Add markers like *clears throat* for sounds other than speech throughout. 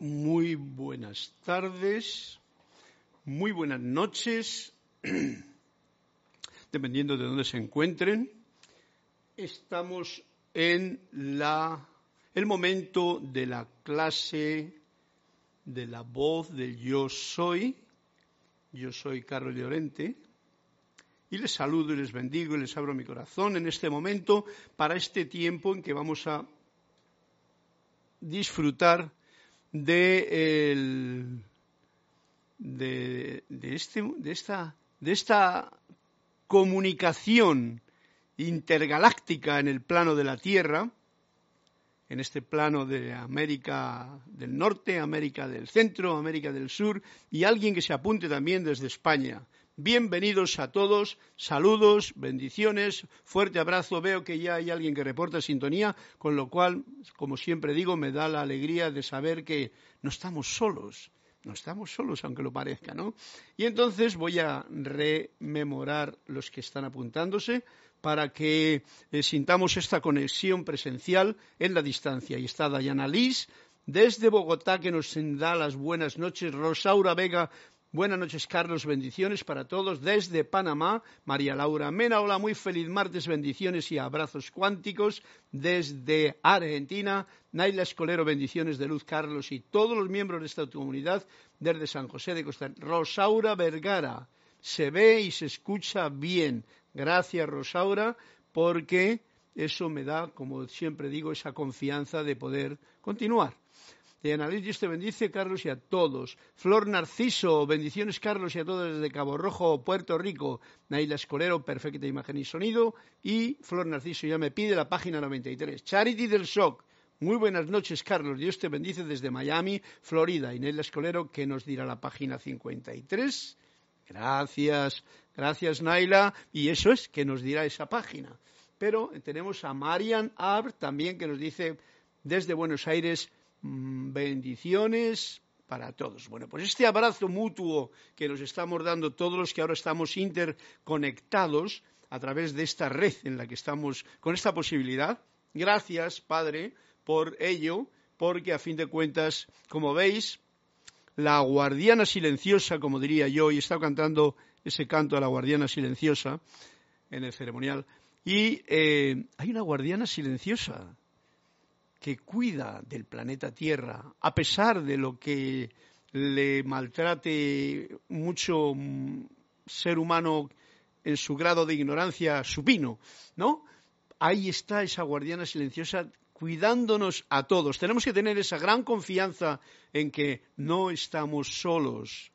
Muy buenas tardes, muy buenas noches, *clears throat* dependiendo de dónde se encuentren. Estamos en la, el momento de la clase de la voz del yo soy. Yo soy Carlos Llorente y les saludo y les bendigo y les abro mi corazón en este momento para este tiempo en que vamos a disfrutar de, de, este, de, esta, de esta comunicación intergaláctica en el plano de la Tierra, en este plano de América del Norte, América del Centro, América del Sur, y alguien que se apunte también desde España. Bienvenidos a todos, saludos, bendiciones, fuerte abrazo. Veo que ya hay alguien que reporta sintonía, con lo cual, como siempre digo, me da la alegría de saber que no estamos solos, no estamos solos, aunque lo parezca, ¿no? Y entonces voy a rememorar los que están apuntándose para que eh, sintamos esta conexión presencial en la distancia. Y está Dayana Liz, desde Bogotá, que nos da las buenas noches. Rosaura Vega, Buenas noches, Carlos. Bendiciones para todos desde Panamá. María Laura Mena, hola, muy feliz martes. Bendiciones y abrazos cuánticos desde Argentina. Naila Escolero, bendiciones de luz, Carlos y todos los miembros de esta comunidad desde San José de Costa. Rosaura Vergara, se ve y se escucha bien. Gracias, Rosaura, porque eso me da, como siempre digo, esa confianza de poder continuar de Dios te bendice, Carlos, y a todos. Flor Narciso, bendiciones, Carlos, y a todos desde Cabo Rojo, Puerto Rico. Naila Escolero, perfecta imagen y sonido. Y Flor Narciso ya me pide la página 93. Charity del Shock. Muy buenas noches, Carlos. Dios te bendice desde Miami, Florida. Y Naila Escolero, que nos dirá la página 53. Gracias, gracias, Naila. Y eso es, que nos dirá esa página. Pero tenemos a Marian Ab también, que nos dice desde Buenos Aires, bendiciones para todos. Bueno, pues este abrazo mutuo que nos estamos dando todos los que ahora estamos interconectados a través de esta red en la que estamos con esta posibilidad. Gracias, Padre, por ello, porque a fin de cuentas, como veis, la guardiana silenciosa, como diría yo, y estado cantando ese canto a la guardiana silenciosa en el ceremonial, y eh, hay una guardiana silenciosa que cuida del planeta Tierra, a pesar de lo que le maltrate mucho mm, ser humano en su grado de ignorancia supino, ¿no? Ahí está esa guardiana silenciosa cuidándonos a todos. Tenemos que tener esa gran confianza en que no estamos solos,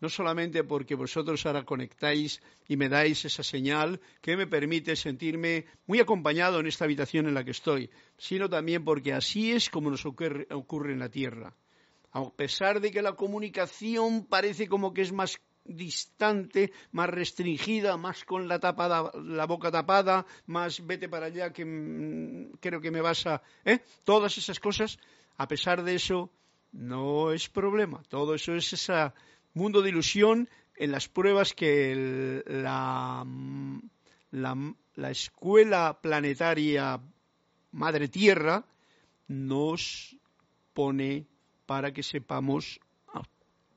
no solamente porque vosotros ahora conectáis y me dais esa señal que me permite sentirme muy acompañado en esta habitación en la que estoy, sino también porque así es como nos ocurre, en la Tierra. A pesar de que la comunicación parece como que es más distante, más restringida, más con la, tapada, la boca tapada, más vete para allá que mm, creo que me vas a... ¿eh? Todas esas cosas, a pesar de eso, no es problema. Todo eso es esa mundo de ilusión en las pruebas que la, la, escuela planetaria Madre Tierra nos pone para que sepamos, ah,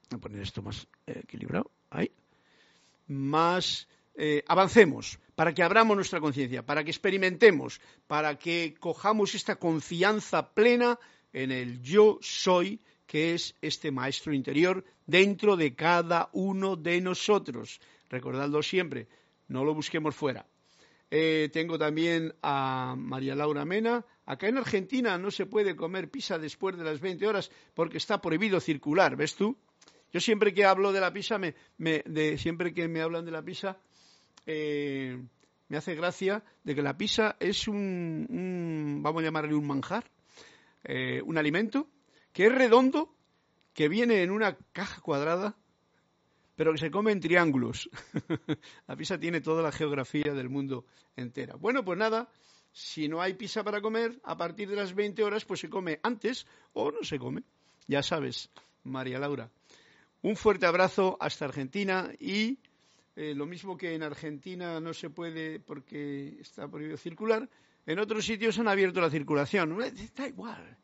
voy a poner esto más eh, equilibrado, ahí, más eh, avancemos, para que abramos nuestra conciencia, para que experimentemos, para que cojamos esta confianza plena en el yo soy que es este maestro interior dentro de cada uno de nosotros. Recordadlo siempre, no lo busquemos fuera. Eh, tengo también a María Laura Mena. Acá en Argentina no se puede comer pizza después de las 20 horas porque está prohibido circular, ¿ves tú? Yo siempre que hablo de la pizza, me, siempre que me hablan de la pizza, eh, me hace gracia de que la pizza es un, vamos a llamarle un manjar, eh, un alimento que es redondo, que viene en una caja cuadrada, pero que se come en triángulos. *laughs* la pizza tiene toda la geografía del mundo entera. Bueno, pues nada, si no hay pizza para comer, a partir de las 20 horas, pues se come antes o no se come. Ya sabes, María Laura. Un fuerte abrazo hasta Argentina y eh, lo mismo que en Argentina no se puede porque está prohibido circular, en otros sitios han abierto la circulación. Da igual.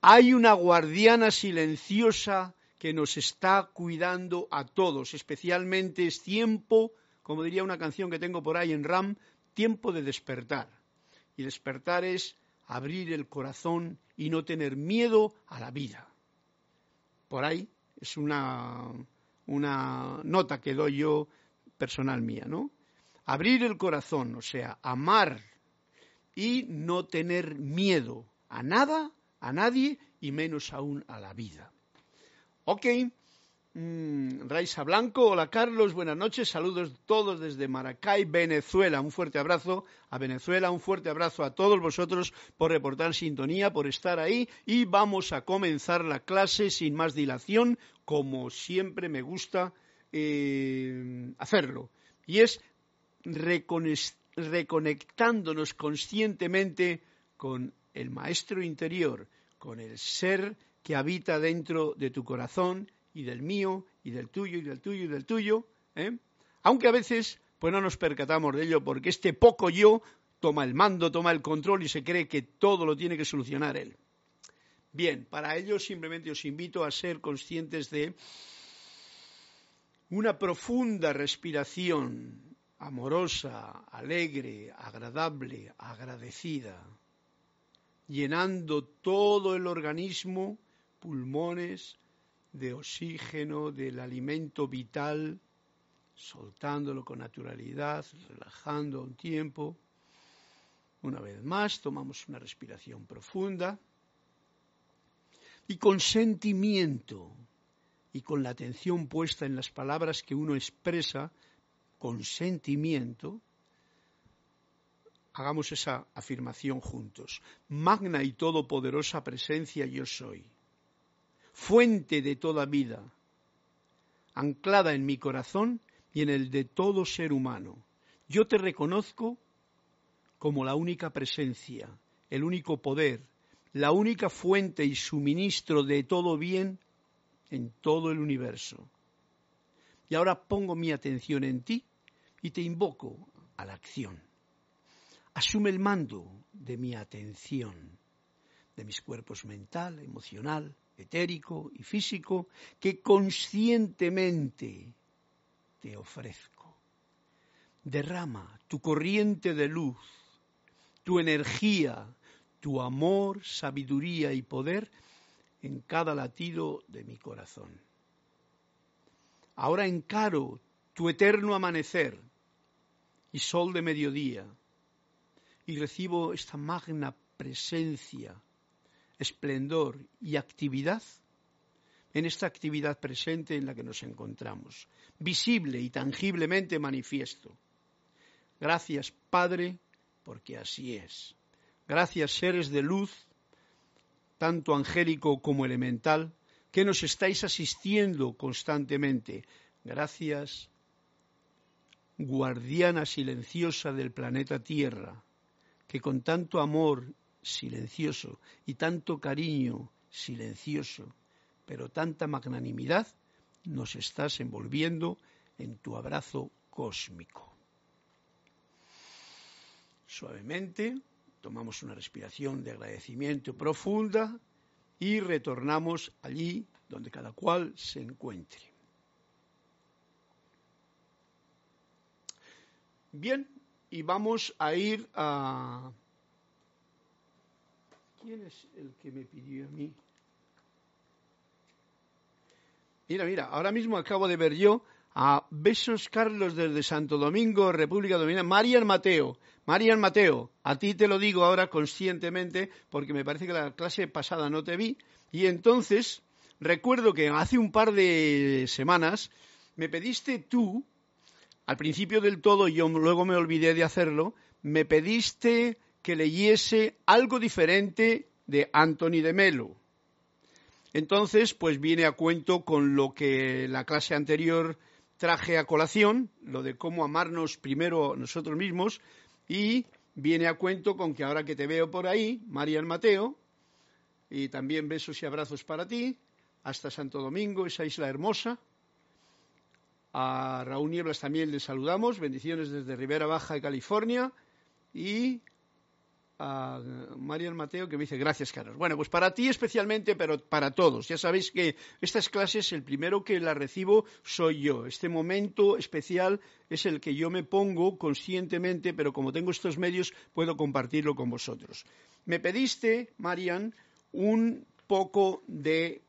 Hay una guardiana silenciosa que nos está cuidando a todos, especialmente es tiempo, como diría una canción que tengo por ahí en RAM, tiempo de despertar. Y despertar es abrir el corazón y no tener miedo a la vida. Por ahí es una, una nota que doy yo personal mía, ¿no? Abrir el corazón, o sea, amar y no tener miedo a nada, a nadie y menos aún a la vida. Ok, Mm, Raisa Blanco, hola Carlos, buenas noches, saludos todos desde Maracay, Venezuela. Un fuerte abrazo a Venezuela, un fuerte abrazo a todos vosotros por reportar sintonía, por estar ahí y vamos a comenzar la clase sin más dilación, como siempre me gusta eh, hacerlo. Y es reconectándonos conscientemente con el maestro interior, con el ser que habita dentro de tu corazón y del mío y del tuyo y del tuyo y del tuyo, ¿eh? aunque a veces pues no nos percatamos de ello porque este poco yo toma el mando, toma el control y se cree que todo lo tiene que solucionar él. Bien, para ello simplemente os invito a ser conscientes de una profunda respiración amorosa, alegre, agradable, agradecida, llenando todo el organismo, pulmones, de oxígeno, del alimento vital, soltándolo con naturalidad, relajando un tiempo. Una vez más, tomamos una respiración profunda y con sentimiento y con la atención puesta en las palabras que uno expresa con sentimiento, hagamos esa afirmación juntos. Magna y todopoderosa presencia yo soy fuente de toda vida, anclada en mi corazón y en el de todo ser humano. Yo te reconozco como la única presencia, el único poder, la única fuente y suministro de todo bien en todo el universo. Y ahora pongo mi atención en ti y te invoco a la acción. Asume el mando de mi atención, de mis cuerpos mental, emocional, etérico y físico que conscientemente te ofrezco. Derrama tu corriente de luz, tu energía, tu amor, sabiduría y poder en cada latido de mi corazón. Ahora encaro tu eterno amanecer y sol de mediodía y recibo esta magna presencia esplendor y actividad en esta actividad presente en la que nos encontramos, visible y tangiblemente manifiesto. Gracias, Padre, porque así es. Gracias, seres de luz, tanto angélico como elemental, que nos estáis asistiendo constantemente. Gracias, guardiana silenciosa del planeta Tierra, que con tanto amor silencioso y tanto cariño silencioso, pero tanta magnanimidad, nos estás envolviendo en tu abrazo cósmico. Suavemente tomamos una respiración de agradecimiento profunda y retornamos allí donde cada cual se encuentre. Bien, y vamos a ir a ¿Quién es el que me pidió a mí? Mira, mira, ahora mismo acabo de ver yo a Besos Carlos desde Santo Domingo, República Dominicana, Marian Mateo. Marian Mateo, a ti te lo digo ahora conscientemente porque me parece que la clase pasada no te vi. Y entonces recuerdo que hace un par de semanas me pediste tú, al principio del todo, yo luego me olvidé de hacerlo, me pediste que leyese algo diferente de Anthony de Melo. Entonces, pues viene a cuento con lo que la clase anterior traje a colación, lo de cómo amarnos primero nosotros mismos, y viene a cuento con que ahora que te veo por ahí, Marian Mateo, y también besos y abrazos para ti, hasta Santo Domingo, esa isla hermosa. A Raúl Nieblas también le saludamos, bendiciones desde Ribera Baja California, y a Marian Mateo que me dice gracias Carlos. Bueno, pues para ti especialmente, pero para todos. Ya sabéis que estas clases, el primero que las recibo soy yo. Este momento especial es el que yo me pongo conscientemente, pero como tengo estos medios, puedo compartirlo con vosotros. Me pediste, Marian, un poco de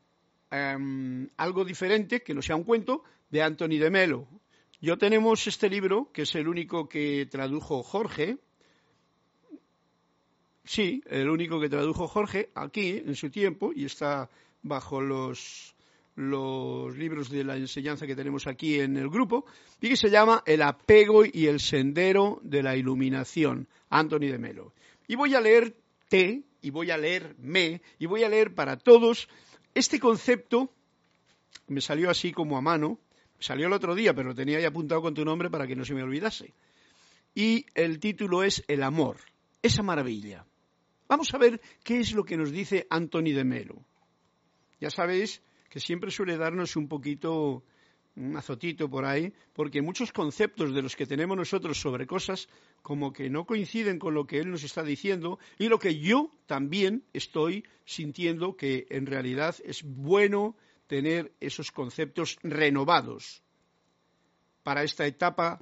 em, algo diferente, que no sea un cuento, de Anthony de Melo. Yo tenemos este libro, que es el único que tradujo Jorge, Sí, el único que tradujo Jorge aquí en su tiempo y está bajo los, libros de la enseñanza que tenemos aquí en el grupo y que se llama El apego y el sendero de la iluminación, Anthony de Melo. Y voy a leer te y voy a leer me y voy a leer para todos este concepto me salió así como a mano, salió el otro día, pero lo tenía ya apuntado con tu nombre para que no se me olvidase. Y el título es El amor, esa maravilla. Vamos a ver qué es lo que nos dice Anthony de Melo. Ya sabéis que siempre suele darnos un poquito un azotito por ahí, porque muchos conceptos de los que tenemos nosotros sobre cosas como que no coinciden con lo que él nos está diciendo y lo que yo también estoy sintiendo que en realidad es bueno tener esos conceptos renovados para esta etapa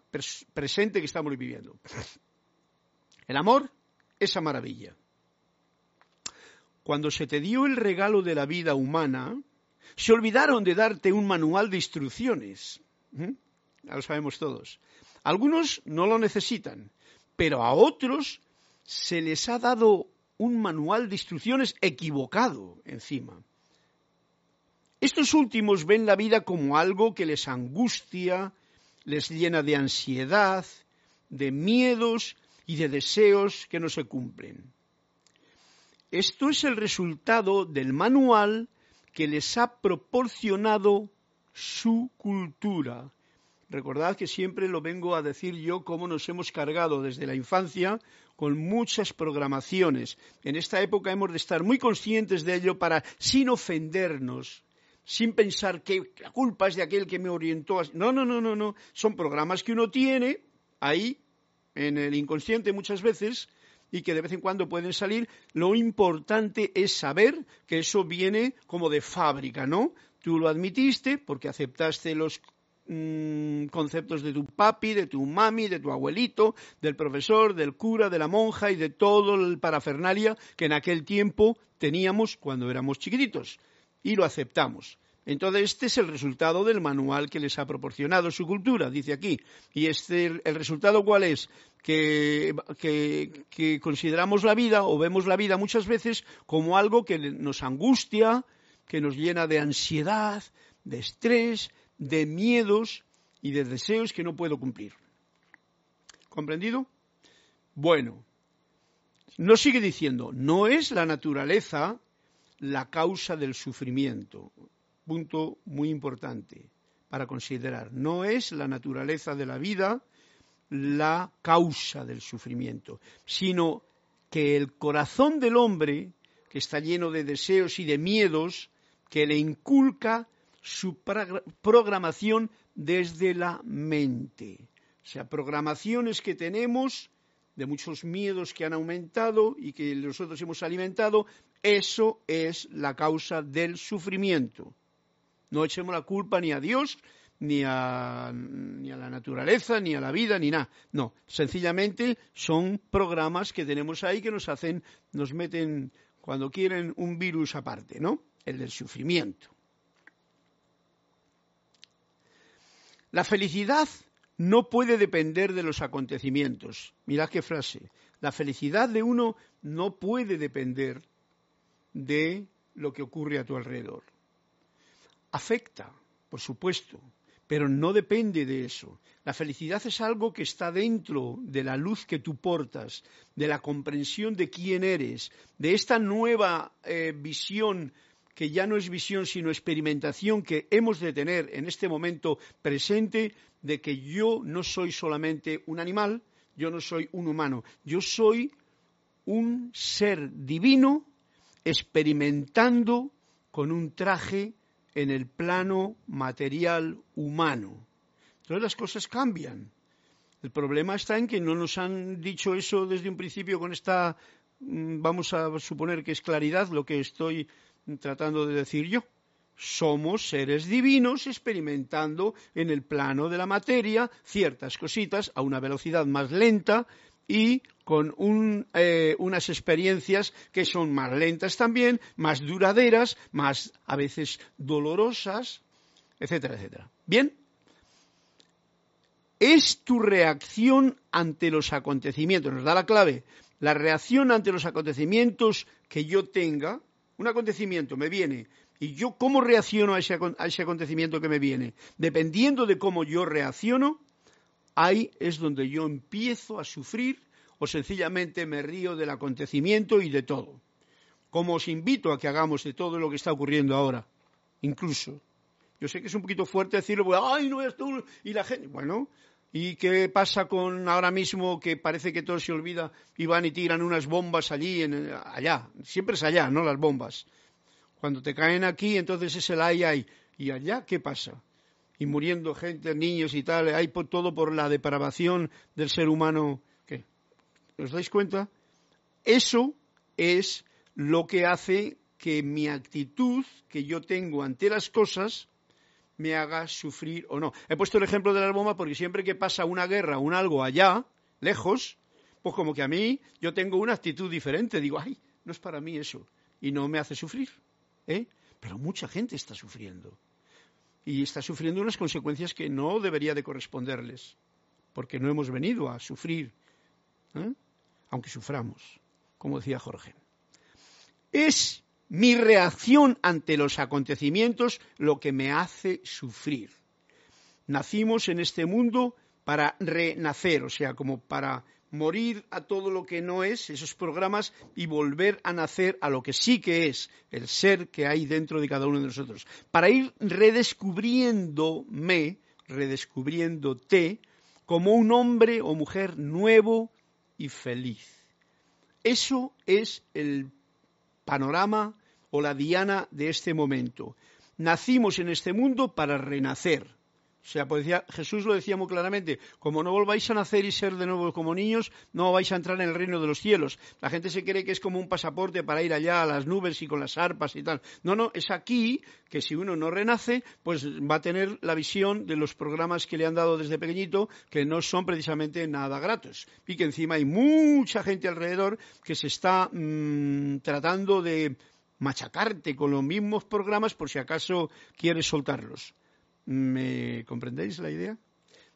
presente que estamos viviendo. El amor, esa maravilla cuando se te dio el regalo de la vida humana, se olvidaron de darte un manual de instrucciones. ¿Mm? Ya lo sabemos todos. Algunos no lo necesitan, pero a otros se les ha dado un manual de instrucciones equivocado encima. Estos últimos ven la vida como algo que les angustia, les llena de ansiedad, de miedos y de deseos que no se cumplen. Esto es el resultado del manual que les ha proporcionado su cultura. Recordad que siempre lo vengo a decir yo cómo nos hemos cargado desde la infancia con muchas programaciones. En esta época hemos de estar muy conscientes de ello para, sin ofendernos, sin pensar que la culpa es de aquel que me orientó. No, no, no, no, no. Son programas que uno tiene ahí, en el inconsciente muchas veces, y que de vez en cuando pueden salir, lo importante es saber que eso viene como de fábrica, ¿no? Tú lo admitiste porque aceptaste los mm, conceptos de tu papi, de tu mami, de tu abuelito, del profesor, del cura, de la monja y de todo el parafernalia que en aquel tiempo teníamos cuando éramos chiquititos. Y lo aceptamos. Entonces, este es el resultado del manual que les ha proporcionado su cultura, dice aquí. ¿Y este, el resultado cuál es? Que, que, consideramos la vida o vemos la vida muchas veces como algo que nos angustia, que nos llena de ansiedad, de estrés, de miedos y de deseos que no puedo cumplir. ¿Comprendido? Bueno, no sigue diciendo, no es la naturaleza la causa del sufrimiento punto muy importante para considerar. No es la naturaleza de la vida la causa del sufrimiento, sino que el corazón del hombre, que está lleno de deseos y de miedos, que le inculca su programación desde la mente. O sea, programaciones que tenemos de muchos miedos que han aumentado y que nosotros hemos alimentado, eso es la causa del sufrimiento. No echemos la culpa ni a Dios, ni a, ni a la naturaleza, ni a la vida, ni nada. No, sencillamente son programas que tenemos ahí que nos hacen, nos meten cuando quieren un virus aparte, ¿no? El del sufrimiento. La felicidad no puede depender de los acontecimientos. Mirad qué frase. La felicidad de uno no puede depender de lo que ocurre a tu alrededor. Afecta, por supuesto, pero no depende de eso. La felicidad es algo que está dentro de la luz que tú portas, de la comprensión de quién eres, de esta nueva eh, visión que ya no es visión sino experimentación que hemos de tener en este momento presente de que yo no soy solamente un animal, yo no soy un humano, yo soy un ser divino experimentando con un traje en el plano material humano. Entonces las cosas cambian. El problema está en que no nos han dicho eso desde un principio con esta mm, vamos a suponer que es claridad lo que estoy tratando de decir yo. Somos seres divinos experimentando en el plano de la materia ciertas cositas a una velocidad más lenta y con eh, unas experiencias que son más lentas también, más duraderas, más a veces dolorosas, etcétera, etcétera. Bien, es tu reacción ante los acontecimientos, nos da la clave, la reacción ante los acontecimientos que yo tenga, un acontecimiento me viene, y yo cómo reacciono a ese, a ese acontecimiento que me viene, dependiendo de cómo yo reacciono, ahí es donde yo empiezo a sufrir o sencillamente me río del acontecimiento y de todo. Como os invito a que hagamos de todo lo que está ocurriendo ahora, incluso. Yo sé que es un poquito fuerte decirlo, ay, no es tú, y la gente. Bueno, ¿y qué pasa con ahora mismo que parece que todo se olvida y van y tiran unas bombas allí, en, allá? Siempre es allá, ¿no? Las bombas. Cuando te caen aquí, entonces es el ay, ay. ¿Y allá qué pasa? Y muriendo gente, niños y tal, hay todo por la depravación del ser humano ¿Os dais cuenta? Eso es lo que hace que mi actitud que yo tengo ante las cosas me haga sufrir o no. He puesto el ejemplo de la bomba porque siempre que pasa una guerra, un algo allá, lejos, pues como que a mí yo tengo una actitud diferente. Digo, ay, no es para mí eso. Y no me hace sufrir. ¿eh? Pero mucha gente está sufriendo. Y está sufriendo unas consecuencias que no debería de corresponderles. Porque no hemos venido a sufrir. ¿eh? aunque suframos, como decía Jorge. Es mi reacción ante los acontecimientos lo que me hace sufrir. Nacimos en este mundo para renacer, o sea, como para morir a todo lo que no es, esos programas, y volver a nacer a lo que sí que es, el ser que hay dentro de cada uno de nosotros. Para ir redescubriéndome, redescubriéndote, como un hombre o mujer nuevo, y feliz. Eso es el panorama o la diana de este momento. Nacimos en este mundo para renacer. O sea, pues Jesús lo decía muy claramente, como no volváis a nacer y ser de nuevo como niños, no vais a entrar en el reino de los cielos. La gente se cree que es como un pasaporte para ir allá a las nubes y con las arpas y tal. No, no, es aquí que si uno no renace, pues va a tener la visión de los programas que le han dado desde pequeñito, que no son precisamente nada gratos. Y que encima hay mucha gente alrededor que se está mm, tratando de machacarte con los mismos programas por si acaso quieres soltarlos. ¿Me comprendéis la idea?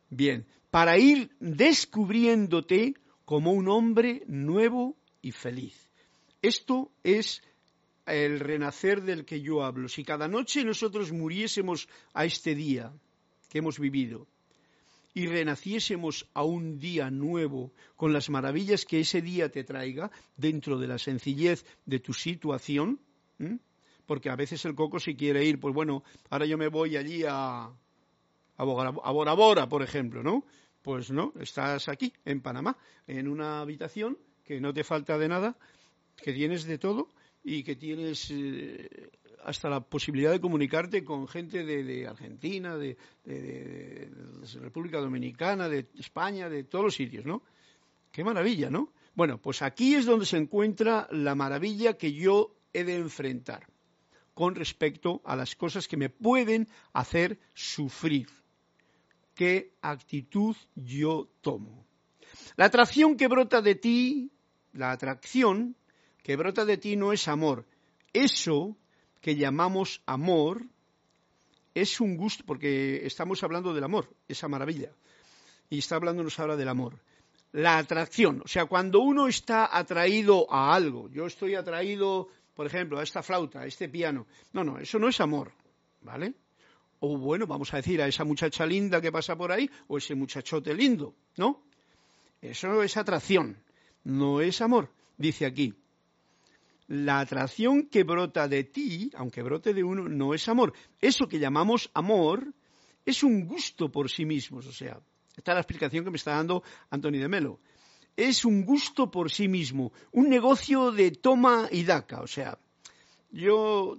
Bien, para ir descubriéndote como un hombre nuevo y feliz. Esto es el renacer del que yo hablo. Si cada noche nosotros muriésemos a este día que hemos vivido y renaciésemos a un día nuevo con las maravillas que ese día te traiga dentro de la sencillez de tu situación, porque a veces el coco si quiere ir, pues bueno, ahora yo me voy allí a, a Bora Bora, por ejemplo, ¿no? Pues no, estás aquí, en Panamá, en una habitación que no te falta de nada, que tienes de todo y que tienes eh, hasta la posibilidad de comunicarte con gente de, Argentina, de, de, República Dominicana, de España, de todos los sitios, ¿no? Qué maravilla, ¿no? Bueno, pues aquí es donde se encuentra la maravilla que yo he de enfrentar con respecto a las cosas que me pueden hacer sufrir. ¿Qué actitud yo tomo? La atracción que brota de ti, la atracción que brota de ti no es amor. Eso que llamamos amor es un gusto, porque estamos hablando del amor, esa maravilla. Y está hablándonos ahora del amor. La atracción, o sea, cuando uno está atraído a algo, yo estoy atraído por ejemplo, a esta flauta, a este piano. No, no, eso no es amor, ¿vale? O bueno, vamos a decir a esa muchacha linda que pasa por ahí, o ese muchachote lindo, ¿no? Eso es atracción, no es amor, dice aquí. La atracción que brota de ti, aunque brote de uno, no es amor. Eso que llamamos amor es un gusto por sí mismos, o sea, esta es la explicación que me está dando Anthony de Melo es un gusto por sí mismo, un negocio de toma y daca, o sea, yo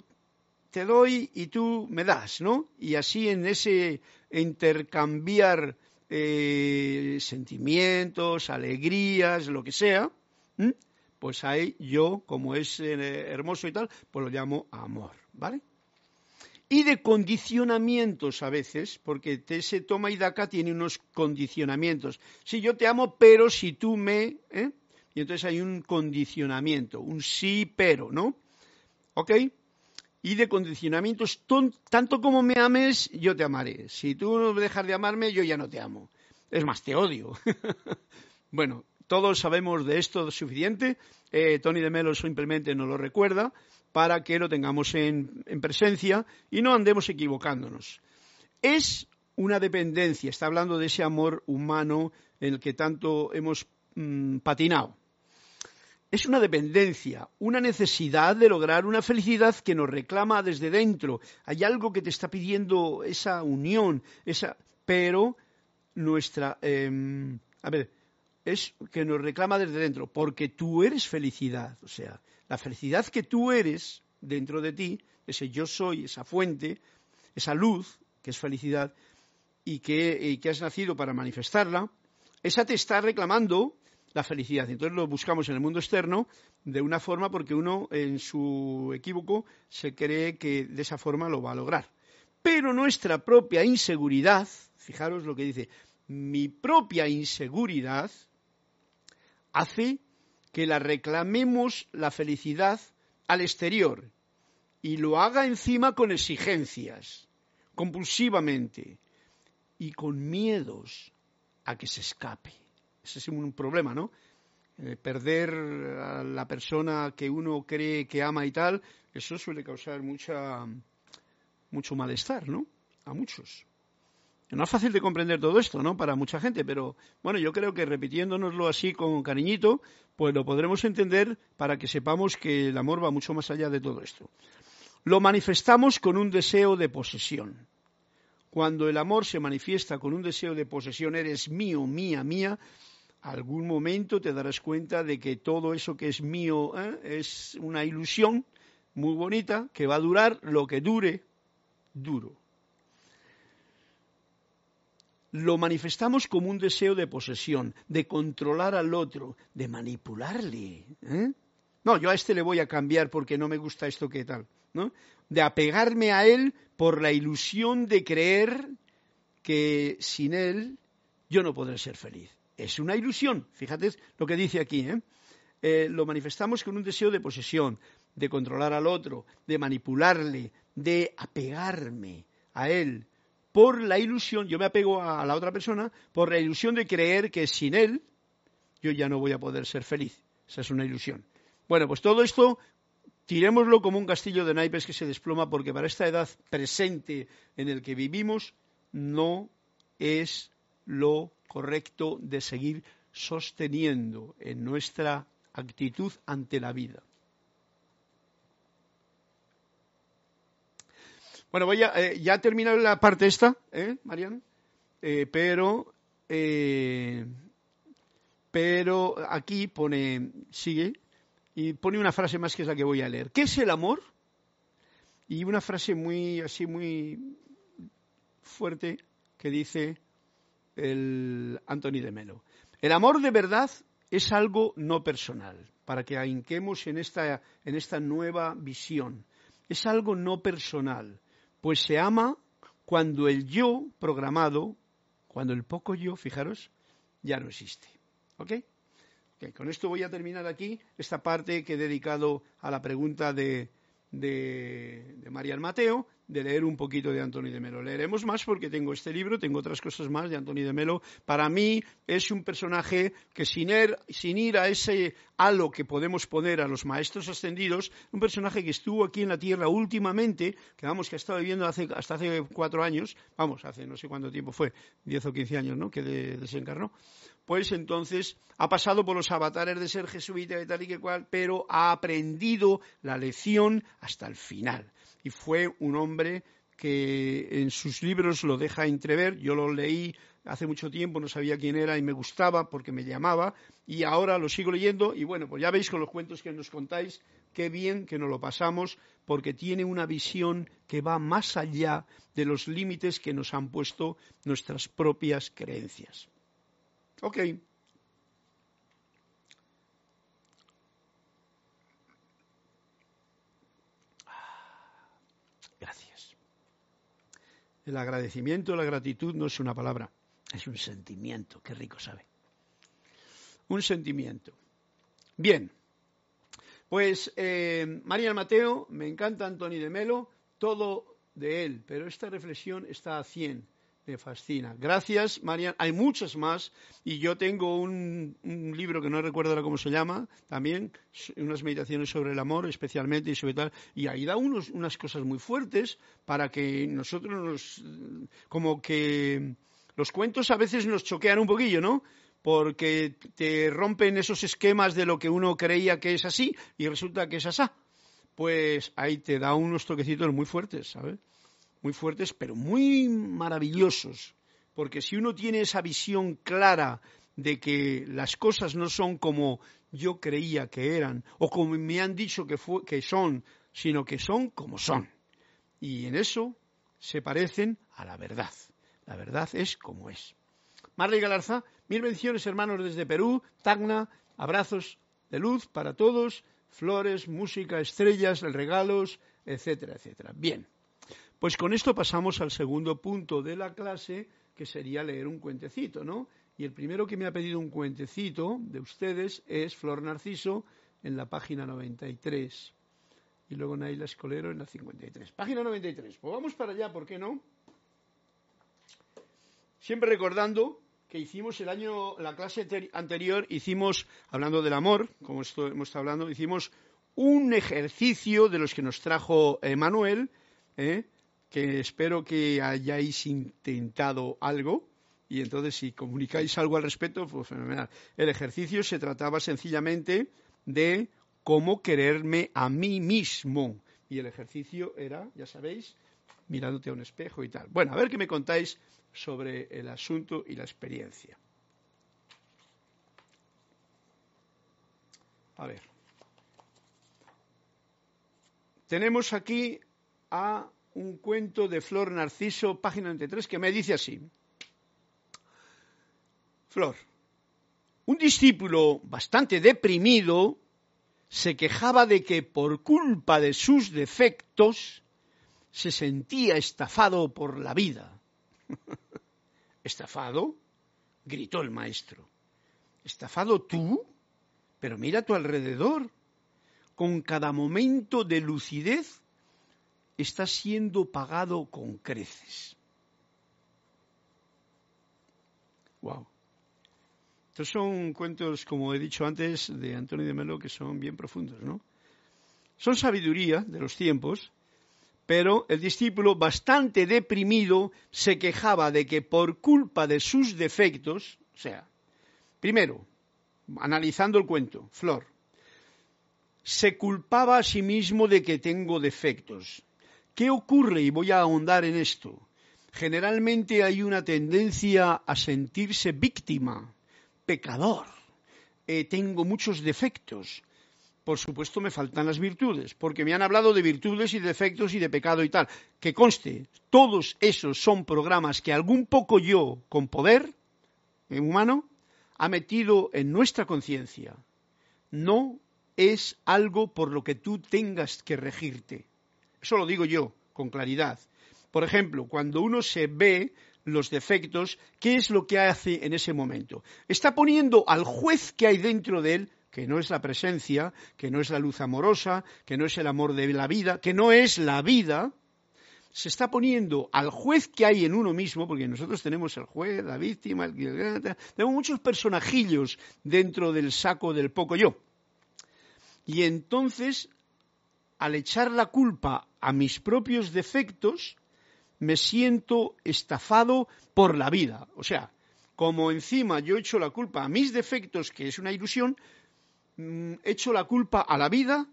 te doy y tú me das, ¿no? Y así en ese intercambiar eh, sentimientos, alegrías, lo que sea, pues ahí yo, como es eh, hermoso y tal, pues lo llamo amor, ¿vale? Y de condicionamientos a veces, porque ese toma y daca tiene unos condicionamientos. Sí, yo te amo, pero si tú me... ¿eh? Y entonces hay un condicionamiento, un sí, pero, ¿no? ¿Ok? Y de condicionamientos, tanto como me ames, yo te amaré. Si tú dejas de amarme, yo ya no te amo. Es más, te odio. *laughs* bueno, todos sabemos de esto suficiente. Eh, Tony de Melo simplemente nos lo recuerda para que lo tengamos en, presencia y no andemos equivocándonos. Es una dependencia, está hablando de ese amor humano en el que tanto hemos mm, patinado. Es una dependencia, una necesidad de lograr una felicidad que nos reclama desde dentro. Hay algo que te está pidiendo esa unión, esa, pero nuestra, em, a ver, es que nos reclama desde dentro, porque tú eres felicidad, o sea, la felicidad que tú eres dentro de ti, ese yo soy, esa fuente, esa luz, que es felicidad, y que, has nacido para manifestarla, esa te está reclamando la felicidad. Entonces lo buscamos en el mundo externo de una forma porque uno en su equívoco se cree que de esa forma lo va a lograr. Pero nuestra propia inseguridad, fijaros lo que dice, mi propia inseguridad hace que la reclamemos la felicidad al exterior y lo haga encima con exigencias, compulsivamente y con miedos a que se escape. Ese es un problema, ¿no? Eh, perder a la persona que uno cree que ama y tal, eso suele causar mucha, mucho malestar, ¿no? A muchos. No es fácil de comprender todo esto, ¿no? Para mucha gente, pero bueno, yo creo que repitiéndonoslo así con cariñito, pues lo podremos entender para que sepamos que el amor va mucho más allá de todo esto. Lo manifestamos con un deseo de posesión. Cuando el amor se manifiesta con un deseo de posesión, eres mío, mía, mía, algún momento te darás cuenta de que todo eso que es mío ¿eh? es una ilusión muy bonita que va a durar lo que dure, duro lo manifestamos como un deseo de posesión, de controlar al otro, de manipularle. ¿eh? No, yo a este le voy a cambiar porque no me gusta esto que tal, ¿no? De apegarme a él por la ilusión de creer que sin él yo no podré ser feliz. Es una ilusión, fíjate lo que dice aquí, ¿eh? Eh, lo manifestamos con un deseo de posesión, de controlar al otro, de manipularle, de apegarme a él, por la ilusión, yo me apego a la otra persona, por la ilusión de creer que sin él yo ya no voy a poder ser feliz. Esa es una ilusión. Bueno, pues todo esto tirémoslo como un castillo de naipes que se desploma porque para esta edad presente en el que vivimos no es lo correcto de seguir sosteniendo en nuestra actitud ante la vida. Bueno, voy a, eh, ya he terminado la parte esta, ¿eh, Marian? Eh, pero, eh, pero aquí pone, sigue, y pone una frase más que es la que voy a leer. ¿Qué es el amor? Y una frase muy, así, muy fuerte que dice el Anthony de Melo. El amor de verdad es algo no personal, para que ahínquemos en esta, en esta nueva visión. Es algo no personal pues se ama cuando el yo programado, cuando el poco yo, fijaros, ya no existe. ¿Ok? con esto voy a terminar aquí esta parte que he dedicado a la pregunta de, de, de Marian Mateo de leer un poquito de Antonio de Melo. Leeremos más porque tengo este libro, tengo otras cosas más de Antonio de Melo. Para mí es un personaje que sin ir, sin ir a ese halo que podemos poner a los maestros ascendidos, un personaje que estuvo aquí en la Tierra últimamente, que vamos, que ha estado viviendo hasta hace cuatro años, vamos, hace no sé cuánto tiempo fue, diez o quince años, ¿no?, que desencarnó pues entonces ha pasado por los avatares de ser jesuita y tal y que cual, pero ha aprendido la lección hasta el final y fue un hombre que en sus libros lo deja entrever. Yo lo leí hace mucho tiempo, no sabía quién era y me gustaba porque me llamaba y ahora lo sigo leyendo y bueno, pues ya veis con los cuentos que nos contáis, qué bien que nos lo pasamos porque tiene una visión que va más allá de los límites que nos han puesto nuestras propias creencias. Ok. El agradecimiento, la gratitud no es una palabra, es un sentimiento, qué rico sabe. Un sentimiento. Bien, pues eh, María Mateo, me encanta Antoni de Melo, todo de él, pero esta reflexión está a 100 me fascina. Gracias, Marian. Hay muchas más y yo tengo un, libro que no recuerdo ahora cómo se llama, también unas meditaciones sobre el amor especialmente y sobre tal, y ahí da unos, unas cosas muy fuertes para que nosotros nos, como que los cuentos a veces nos choquean un poquillo, ¿no? Porque te rompen esos esquemas de lo que uno creía que es así y resulta que es asá. Pues ahí te da unos toquecitos muy fuertes, ¿sabes? Muy fuertes, pero muy maravillosos, porque si uno tiene esa visión clara de que las cosas no son como yo creía que eran, o como me han dicho que, que son, sino que son como son. Y en eso se parecen a la verdad. La verdad es como es. Marley Galarza, mil bendiciones hermanos desde Perú, Tacna, abrazos de luz para todos, flores, música, estrellas, regalos, etcétera, etcétera. Bien. Pues con esto pasamos al segundo punto de la clase, que sería leer un cuentecito, ¿no? Y el primero que me ha pedido un cuentecito de ustedes es Flor Narciso en la página 93. Y luego Naila Escolero en la 53. Página 93. Pues vamos para allá, ¿por qué no? Siempre recordando que hicimos el año, la clase anterior, hicimos, hablando del amor, como esto hemos estado hablando, hicimos un ejercicio de los que nos trajo Manuel, ¿eh? Que espero que hayáis intentado algo y entonces si comunicáis algo al respecto, pues fenomenal. El ejercicio se trataba sencillamente de cómo quererme a mí mismo y el ejercicio era, ya sabéis, mirándote a un espejo y tal. Bueno, a ver qué me contáis sobre el asunto y la experiencia. A ver. Tenemos aquí a un cuento de Flor Narciso, página 93, que me dice así. Flor, un discípulo bastante deprimido se quejaba de que por culpa de sus defectos se sentía estafado por la vida. *laughs* ¿Estafado? gritó el maestro. ¿Estafado tú? Pero mira a tu alrededor. Con cada momento de lucidez está siendo pagado con creces. Wow. Estos son cuentos, como he dicho antes, de Antonio de Melo, que son bien profundos, ¿no? Son sabiduría de los tiempos, pero el discípulo, bastante deprimido, se quejaba de que por culpa de sus defectos, o sea, primero, analizando el cuento, Flor, se culpaba a sí mismo de que tengo defectos. ¿Qué ocurre? Y voy a ahondar en esto. Generalmente hay una tendencia a sentirse víctima, pecador. Eh, tengo muchos defectos. Por supuesto me faltan las virtudes, porque me han hablado de virtudes y defectos y de pecado y tal. Que conste, todos esos son programas que algún poco yo, con poder humano, ha metido en nuestra conciencia. No es algo por lo que tú tengas que regirte. Eso lo digo yo con claridad. Por ejemplo, cuando uno se ve los defectos, ¿qué es lo que hace en ese momento? Está poniendo al juez que hay dentro de él, que no es la presencia, que no es la luz amorosa, que no es el amor de la vida, que no es la vida, se está poniendo al juez que hay en uno mismo, porque nosotros tenemos el juez, la víctima, el... tenemos muchos personajillos dentro del saco del poco yo. Y entonces al echar la culpa a mis propios defectos, me siento estafado por la vida. O sea, como encima yo echo la culpa a mis defectos, que es una ilusión, mm, echo la culpa a la vida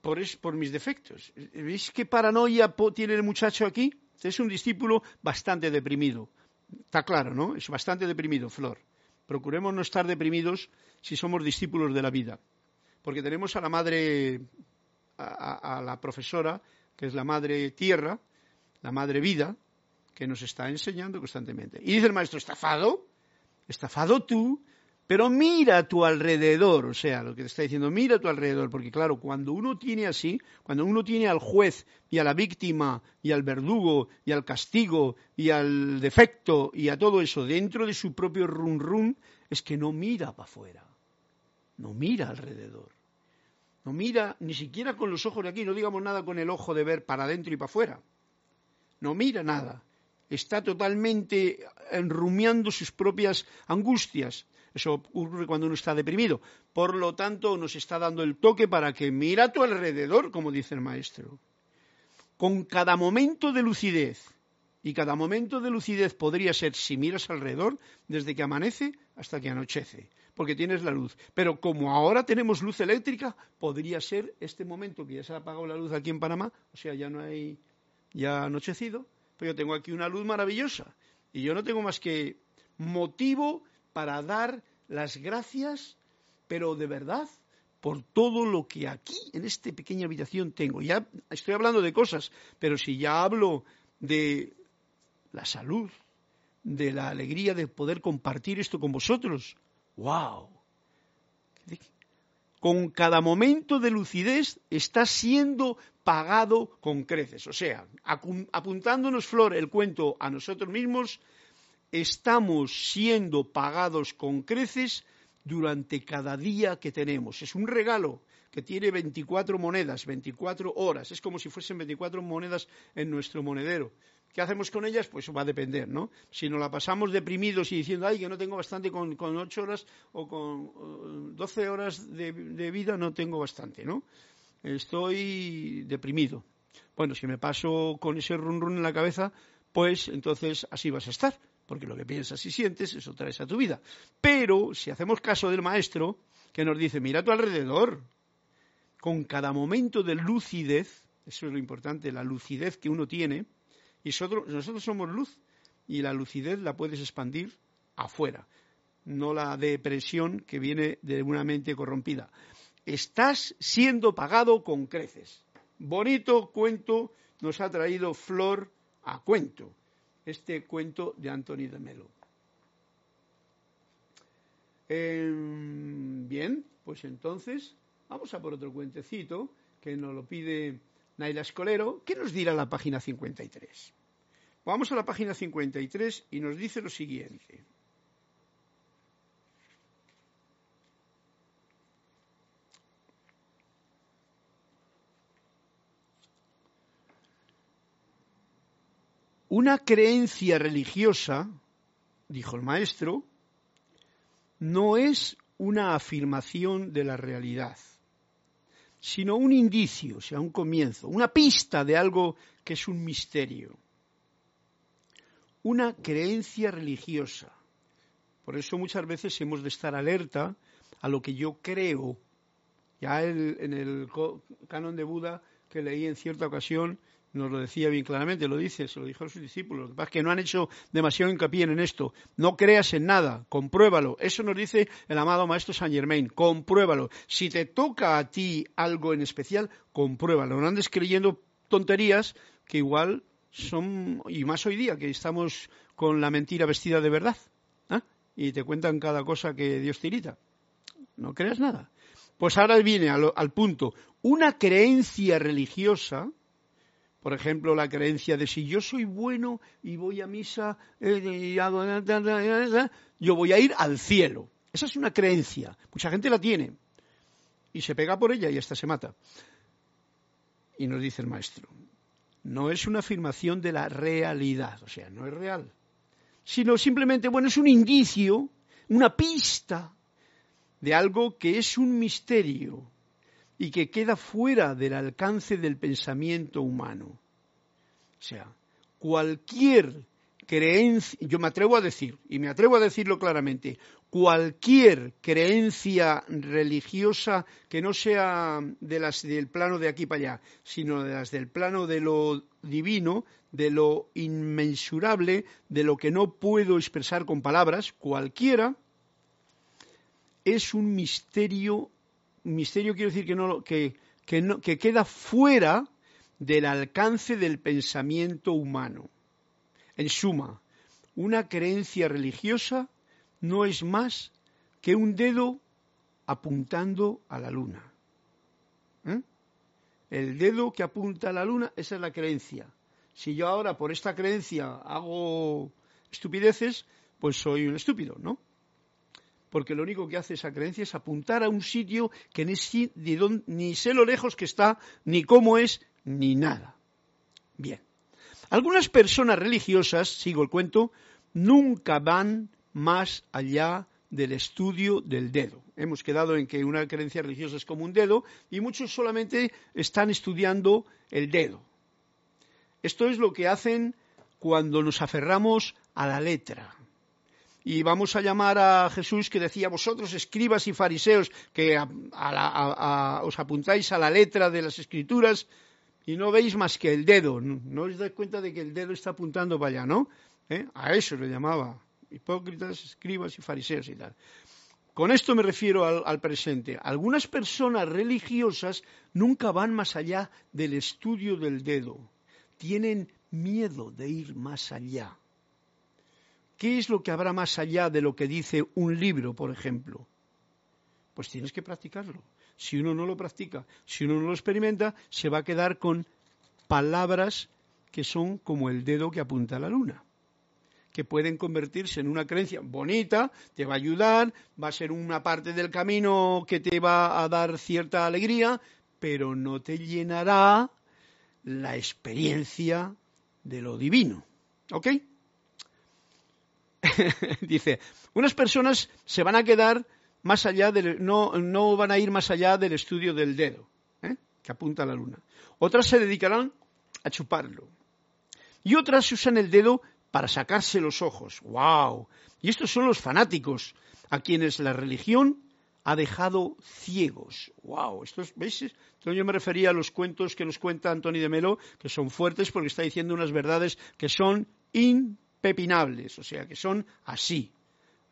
por, por mis defectos. ¿Veis qué paranoia tiene el muchacho aquí? Es un discípulo bastante deprimido. Está claro, ¿no? Es bastante deprimido, Flor. Procuremos no estar deprimidos si somos discípulos de la vida porque tenemos a la madre, a, la profesora, que es la madre tierra, la madre vida, que nos está enseñando constantemente. Y dice el maestro, estafado, estafado tú, Pero mira a tu alrededor, o sea, lo que te está diciendo, mira a tu alrededor, porque claro, cuando uno tiene así, cuando uno tiene al juez y a la víctima y al verdugo y al castigo y al defecto y a todo eso dentro de su propio run run, es que no mira para afuera, no mira alrededor, no mira ni siquiera con los ojos de aquí, no digamos nada con el ojo de ver para adentro y para afuera, no mira nada, está totalmente enrumiando sus propias angustias eso ocurre cuando uno está deprimido. Por lo tanto, nos está dando el toque para que mira a tu alrededor, como dice el maestro. Con cada momento de lucidez, y cada momento de lucidez podría ser, si miras alrededor, desde que amanece hasta que anochece, porque tienes la luz. Pero como ahora tenemos luz eléctrica, podría ser este momento que ya se ha apagado la luz aquí en Panamá, o sea, ya no hay, ya anochecido, pero yo tengo aquí una luz maravillosa. Y yo no tengo más que motivo para dar las gracias, pero de verdad, por todo lo que aquí, en esta pequeña habitación, tengo. Ya estoy hablando de cosas, pero si ya hablo de la salud, de la alegría de poder compartir esto con vosotros, ¡wow! Con cada momento de lucidez está siendo pagado con creces. O sea, apuntándonos, Flor, el cuento a nosotros mismos, estamos siendo pagados con creces durante cada día que tenemos. Es un regalo que tiene 24 monedas, 24 horas. Es como si fuesen 24 monedas en nuestro monedero. ¿Qué hacemos con ellas? Pues va a depender, ¿no? Si nos la pasamos deprimidos y diciendo, ay, que no tengo bastante con, con 8 horas o con 12 horas de, de vida, no tengo bastante, ¿no? Estoy deprimido. Bueno, si me paso con ese run run en la cabeza, pues entonces así vas a estar porque lo que piensas y sientes, eso traes a tu vida. Pero si hacemos caso del maestro, que nos dice, mira a tu alrededor, con cada momento de lucidez, eso es lo importante, la lucidez que uno tiene, y nosotros, somos luz, y la lucidez la puedes expandir afuera, no la depresión que viene de una mente corrompida. Estás siendo pagado con creces. Bonito cuento nos ha traído Flor a cuento este cuento de Anthony de Melo. Em, bien, pues entonces vamos a por otro cuentecito que nos lo pide Naila Escolero. ¿Qué nos dirá la página 53? Vamos a la página 53 y nos dice lo siguiente. Una creencia religiosa, dijo el maestro, no es una afirmación de la realidad, sino un indicio, o sea, un comienzo, una pista de algo que es un misterio. Una creencia religiosa. Por eso muchas veces hemos de estar alerta a lo que yo creo. Ya en el canon de Buda que leí en cierta ocasión, nos lo decía bien claramente, lo dice, se lo dijo a sus discípulos. Lo que pasa es que no han hecho demasiado hincapié en esto. No creas en nada, compruébalo. Eso nos dice el amado maestro Saint Germain, compruébalo. Si te toca a ti algo en especial, compruébalo. No andes creyendo tonterías que igual son, y más hoy día, que estamos con la mentira vestida de verdad. ¿ah? Y te cuentan cada cosa que Dios te irita. No creas nada. Pues ahora viene al punto. Una creencia religiosa por ejemplo, la creencia de si yo soy bueno y voy a misa, eh, yo voy a ir al cielo. Esa es una creencia. Mucha gente la tiene. Y se pega por ella y hasta se mata. Y nos dice el maestro, no es una afirmación de la realidad, o sea, no es real, sino simplemente, bueno, es un indicio, una pista de algo que es un misterio, y que queda fuera del alcance del pensamiento humano. O sea, cualquier creencia, yo me atrevo a decir, y me atrevo a decirlo claramente, cualquier creencia religiosa que no sea de las del plano de aquí para allá, sino de las del plano de lo divino, de lo inmensurable, de lo que no puedo expresar con palabras, cualquiera, es un misterio misterio quiero decir que, no, que, que queda fuera del alcance del pensamiento humano. En suma, una creencia religiosa no es más que un dedo apuntando a la luna. ¿Eh? El dedo que apunta a la luna, esa es la creencia. Si yo ahora por esta creencia hago estupideces, pues soy un estúpido, ¿no? Porque lo único que hace esa creencia es apuntar a un sitio que ni, ni sé lo lejos que está, ni cómo es, ni nada. Bien. Algunas personas religiosas, sigo el cuento, nunca van más allá del estudio del dedo. Hemos quedado en que una creencia religiosa es como un dedo y muchos solamente están estudiando el dedo. Esto es lo que hacen cuando nos aferramos a la letra. Y vamos a llamar a Jesús que decía, vosotros escribas y fariseos, que os apuntáis a la letra de las escrituras y no veis más que el dedo. No, os dais cuenta de que el dedo está apuntando para allá, ¿no? ¿Eh? A eso le llamaba hipócritas, escribas y fariseos y tal. Con esto me refiero al, presente. Algunas personas religiosas nunca van más allá del estudio del dedo. Tienen miedo de ir más allá. ¿Qué es lo que habrá más allá de lo que dice un libro, por ejemplo? Pues tienes que practicarlo. Si uno no lo practica, si uno no lo experimenta, se va a quedar con palabras que son como el dedo que apunta a la luna que pueden convertirse en una creencia bonita, te va a ayudar, va a ser una parte del camino que te va a dar cierta alegría, pero no te llenará la experiencia de lo divino. ¿Ok? *laughs* Dice, unas personas se van a quedar más allá del, no, no van a ir más allá del estudio del dedo, ¿eh? que apunta a la luna. Otras se dedicarán a chuparlo. Y otras usan el dedo para sacarse los ojos. ¡Wow! Y estos son los fanáticos a quienes la religión ha dejado ciegos. ¡Wow! Estos, ¿veis? yo me refería a los cuentos que nos cuenta Antonio de Melo, que son fuertes porque está diciendo unas verdades que son impepinables, o sea, que son así.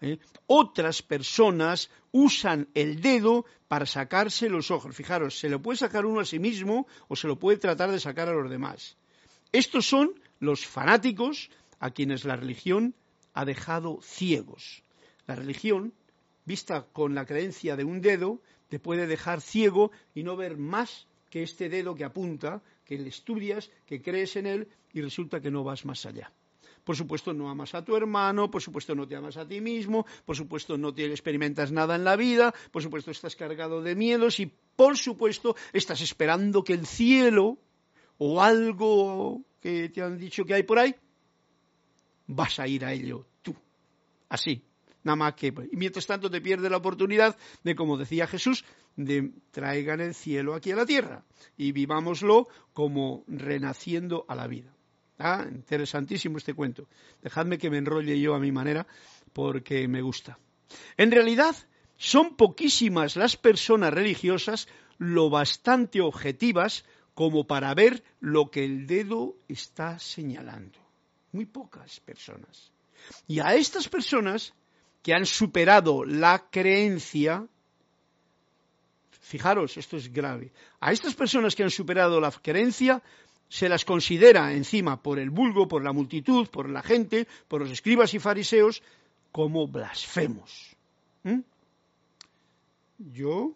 ¿eh? Otras personas usan el dedo para sacarse los ojos. Fijaros, se lo puede sacar uno a sí mismo o se lo puede tratar de sacar a los demás. Estos son los fanáticos a quienes la religión ha dejado ciegos. La religión, vista con la creencia de un dedo, te puede dejar ciego y no ver más que este dedo que apunta, que le estudias, que crees en él y resulta que no vas más allá. Por supuesto, no amas a tu hermano, por supuesto, no te amas a ti mismo, por supuesto, no te experimentas nada en la vida, por supuesto, estás cargado de miedos y, por supuesto, estás esperando que el cielo o algo que te han dicho que hay por ahí vas a ir a ello tú. Así, nada más que. Y mientras tanto te pierdes la oportunidad de, como decía Jesús, de traigan el cielo aquí a la tierra y vivámoslo como renaciendo a la vida. Ah, interesantísimo este cuento. Dejadme que me enrolle yo a mi manera porque me gusta. En realidad, son poquísimas las personas religiosas lo bastante objetivas como para ver lo que el dedo está señalando muy pocas personas. Y a estas personas que han superado la creencia, fijaros, esto es grave, a estas personas que han superado la creencia, se las considera encima por el vulgo, por la multitud, por la gente, por los escribas y fariseos, como blasfemos. ¿Mm? Yo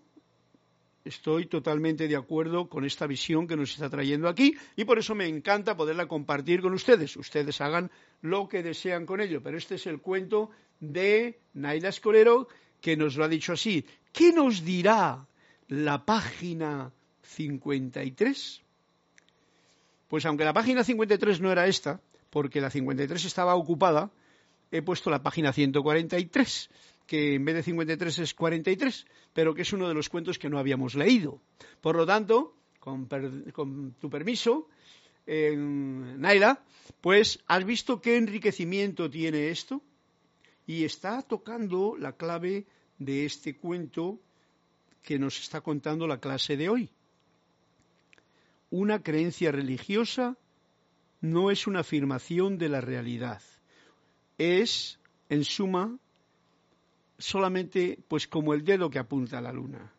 estoy totalmente de acuerdo con esta visión que nos está trayendo aquí y por eso me encanta poderla compartir con ustedes. Ustedes hagan lo que desean con ello, pero este es el cuento de Naila Escolero que nos lo ha dicho así. ¿Qué nos dirá la página 53? Pues aunque la página 53 no era esta, porque la 53 estaba ocupada, he puesto la página 143 que en vez de 53 es 43, pero que es uno de los cuentos que no habíamos leído. Por lo tanto, con, tu permiso, Naila, pues has visto qué enriquecimiento tiene esto y está tocando la clave de este cuento que nos está contando la clase de hoy. Una creencia religiosa no es una afirmación de la realidad, es, en suma, solamente pues como el dedo que apunta a la luna.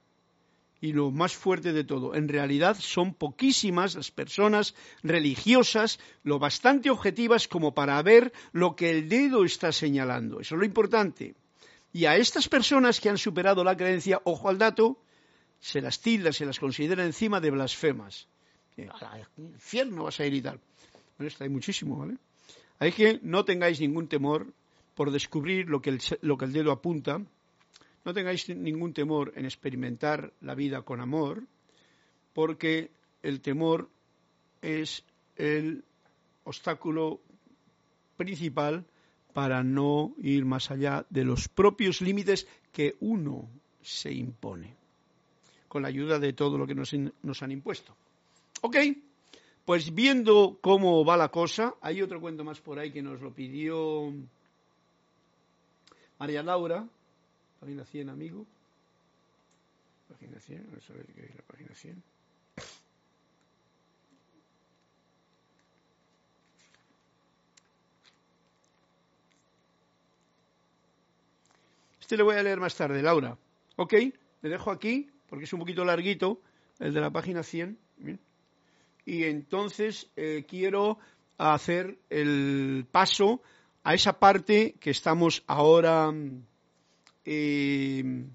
Y lo más fuerte de todo, en realidad son poquísimas las personas religiosas lo bastante objetivas como para ver lo que el dedo está señalando. Eso es lo importante. Y a estas personas que han superado la creencia, ojo al dato, se las tilda, se las considera encima de blasfemas. Al infierno vas a ir y tal. Bueno, esto hay muchísimo, ¿vale? Hay que no tengáis ningún temor por descubrir lo que, el, lo que el dedo apunta. No tengáis ningún temor en experimentar la vida con amor, porque el temor es el obstáculo principal para no ir más allá de los propios límites que uno se impone, con la ayuda de todo lo que nos, nos han impuesto. Ok, pues viendo cómo va la cosa, hay otro cuento más por ahí que nos lo pidió María Laura, página 100, amigo. Página 100, vamos a ver qué es la página 100. Este le voy a leer más tarde, Laura. ¿Ok? Le dejo aquí, porque es un poquito larguito, el de la página 100. Y entonces eh, quiero hacer el paso a esa parte que estamos ahora eh,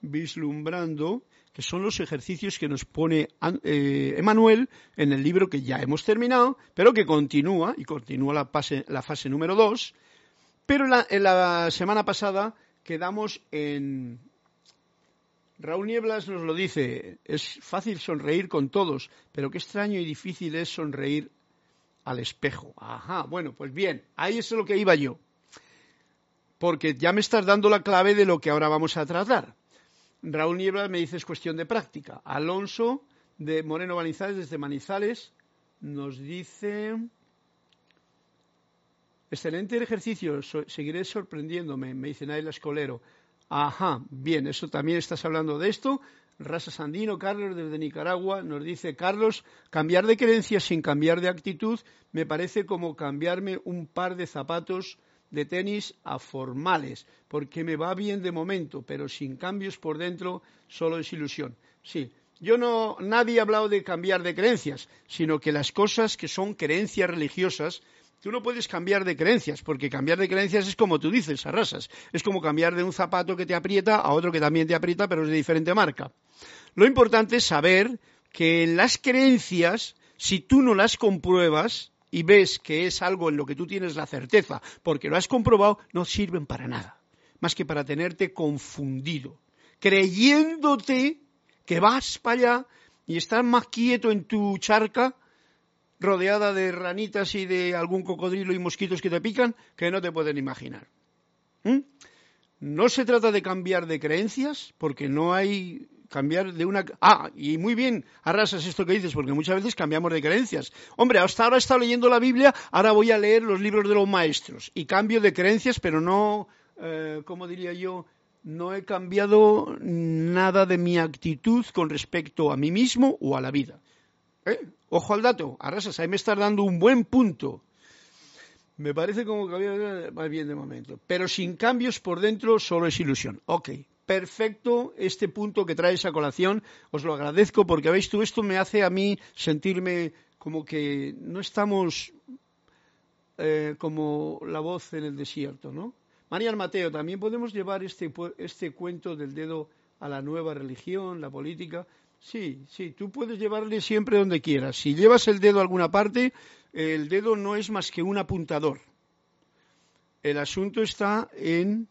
vislumbrando, que son los ejercicios que nos pone eh, en el libro que ya hemos terminado, pero que continúa, y continúa la fase, la fase número 2. Pero en la semana pasada quedamos en... Raúl Nieblas nos lo dice, es fácil sonreír con todos, pero qué extraño y difícil es sonreír al espejo. Ajá, bueno, pues bien, ahí es lo que iba yo. Porque ya me estás dando la clave de lo que ahora vamos a tratar. Raúl Nieblas me dice es cuestión de práctica. Alonso de Moreno Manizales, desde Manizales, nos dice Excelente ejercicio, seguiré sorprendiéndome, me dice Naila Escolero. Ajá, bien, eso también estás hablando de esto. Rasa Sandino, Carlos desde Nicaragua, nos dice, Carlos, cambiar de creencias sin cambiar de actitud me parece como cambiarme un par de zapatos de tenis a formales, porque me va bien de momento, pero sin cambios por dentro solo es ilusión. Sí, yo no, nadie ha hablado de cambiar de creencias, sino que las cosas que son creencias religiosas Tú no puedes cambiar de creencias, porque cambiar de creencias es como tú dices, arrasas. Es como cambiar de un zapato que te aprieta a otro que también te aprieta, pero es de diferente marca. Lo importante es saber que las creencias, si tú no las compruebas y ves que es algo en lo que tú tienes la certeza, porque lo has comprobado, no sirven para nada, más que para tenerte confundido, creyéndote que vas para allá y estás más quieto en tu charca rodeada de ranitas y de algún cocodrilo y mosquitos que te pican que no te pueden imaginar. ¿Mm? No se trata de cambiar de creencias, porque no hay cambiar de una... Ah, y muy bien, arrasas esto que dices, porque muchas veces cambiamos de creencias. Hombre, hasta ahora he estado leyendo la Biblia, ahora voy a leer los libros de los maestros. Y cambio de creencias, pero no, eh, ¿cómo diría yo? No he cambiado nada de mi actitud con respecto a mí mismo o a la vida. ¿Eh? Ojo al dato, Arrasas, ahí me estás dando un buen punto. Me parece como que había más bien de momento. Pero sin cambios por dentro solo es ilusión. Ok, perfecto este punto que traes a colación. Os lo agradezco porque, veis tú, esto me hace a mí sentirme como que no estamos eh, como la voz en el desierto, ¿no? María Mateo, también podemos llevar este, este cuento del dedo a la nueva religión, la política. Sí, sí, tú puedes llevarle siempre donde quieras. Si llevas el dedo a alguna parte, el dedo no es más que un apuntador. El asunto está en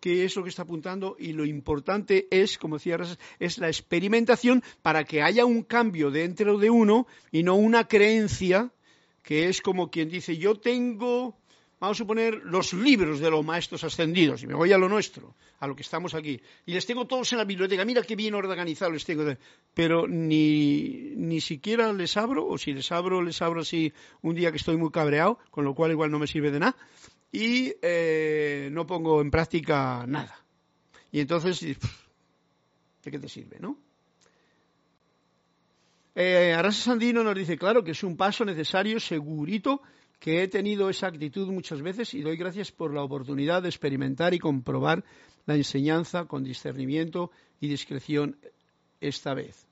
qué es lo que está apuntando y lo importante es, como decía es la experimentación para que haya un cambio dentro de uno y no una creencia que es como quien dice yo tengo vamos a suponer, los libros de los maestros ascendidos, y me voy a lo nuestro, a lo que estamos aquí, y les tengo todos en la biblioteca, mira qué bien organizados les tengo, pero ni, ni siquiera les abro, o si les abro, les abro así un día que estoy muy cabreado, con lo cual igual no me sirve de nada, y eh, no pongo en práctica nada. Y entonces, ¿de qué te sirve, no? Eh, Arasa Sandino nos dice, claro, que es un paso necesario, segurito, que he tenido esa actitud muchas veces y doy gracias por la oportunidad de experimentar y comprobar la enseñanza con discernimiento y discreción esta vez.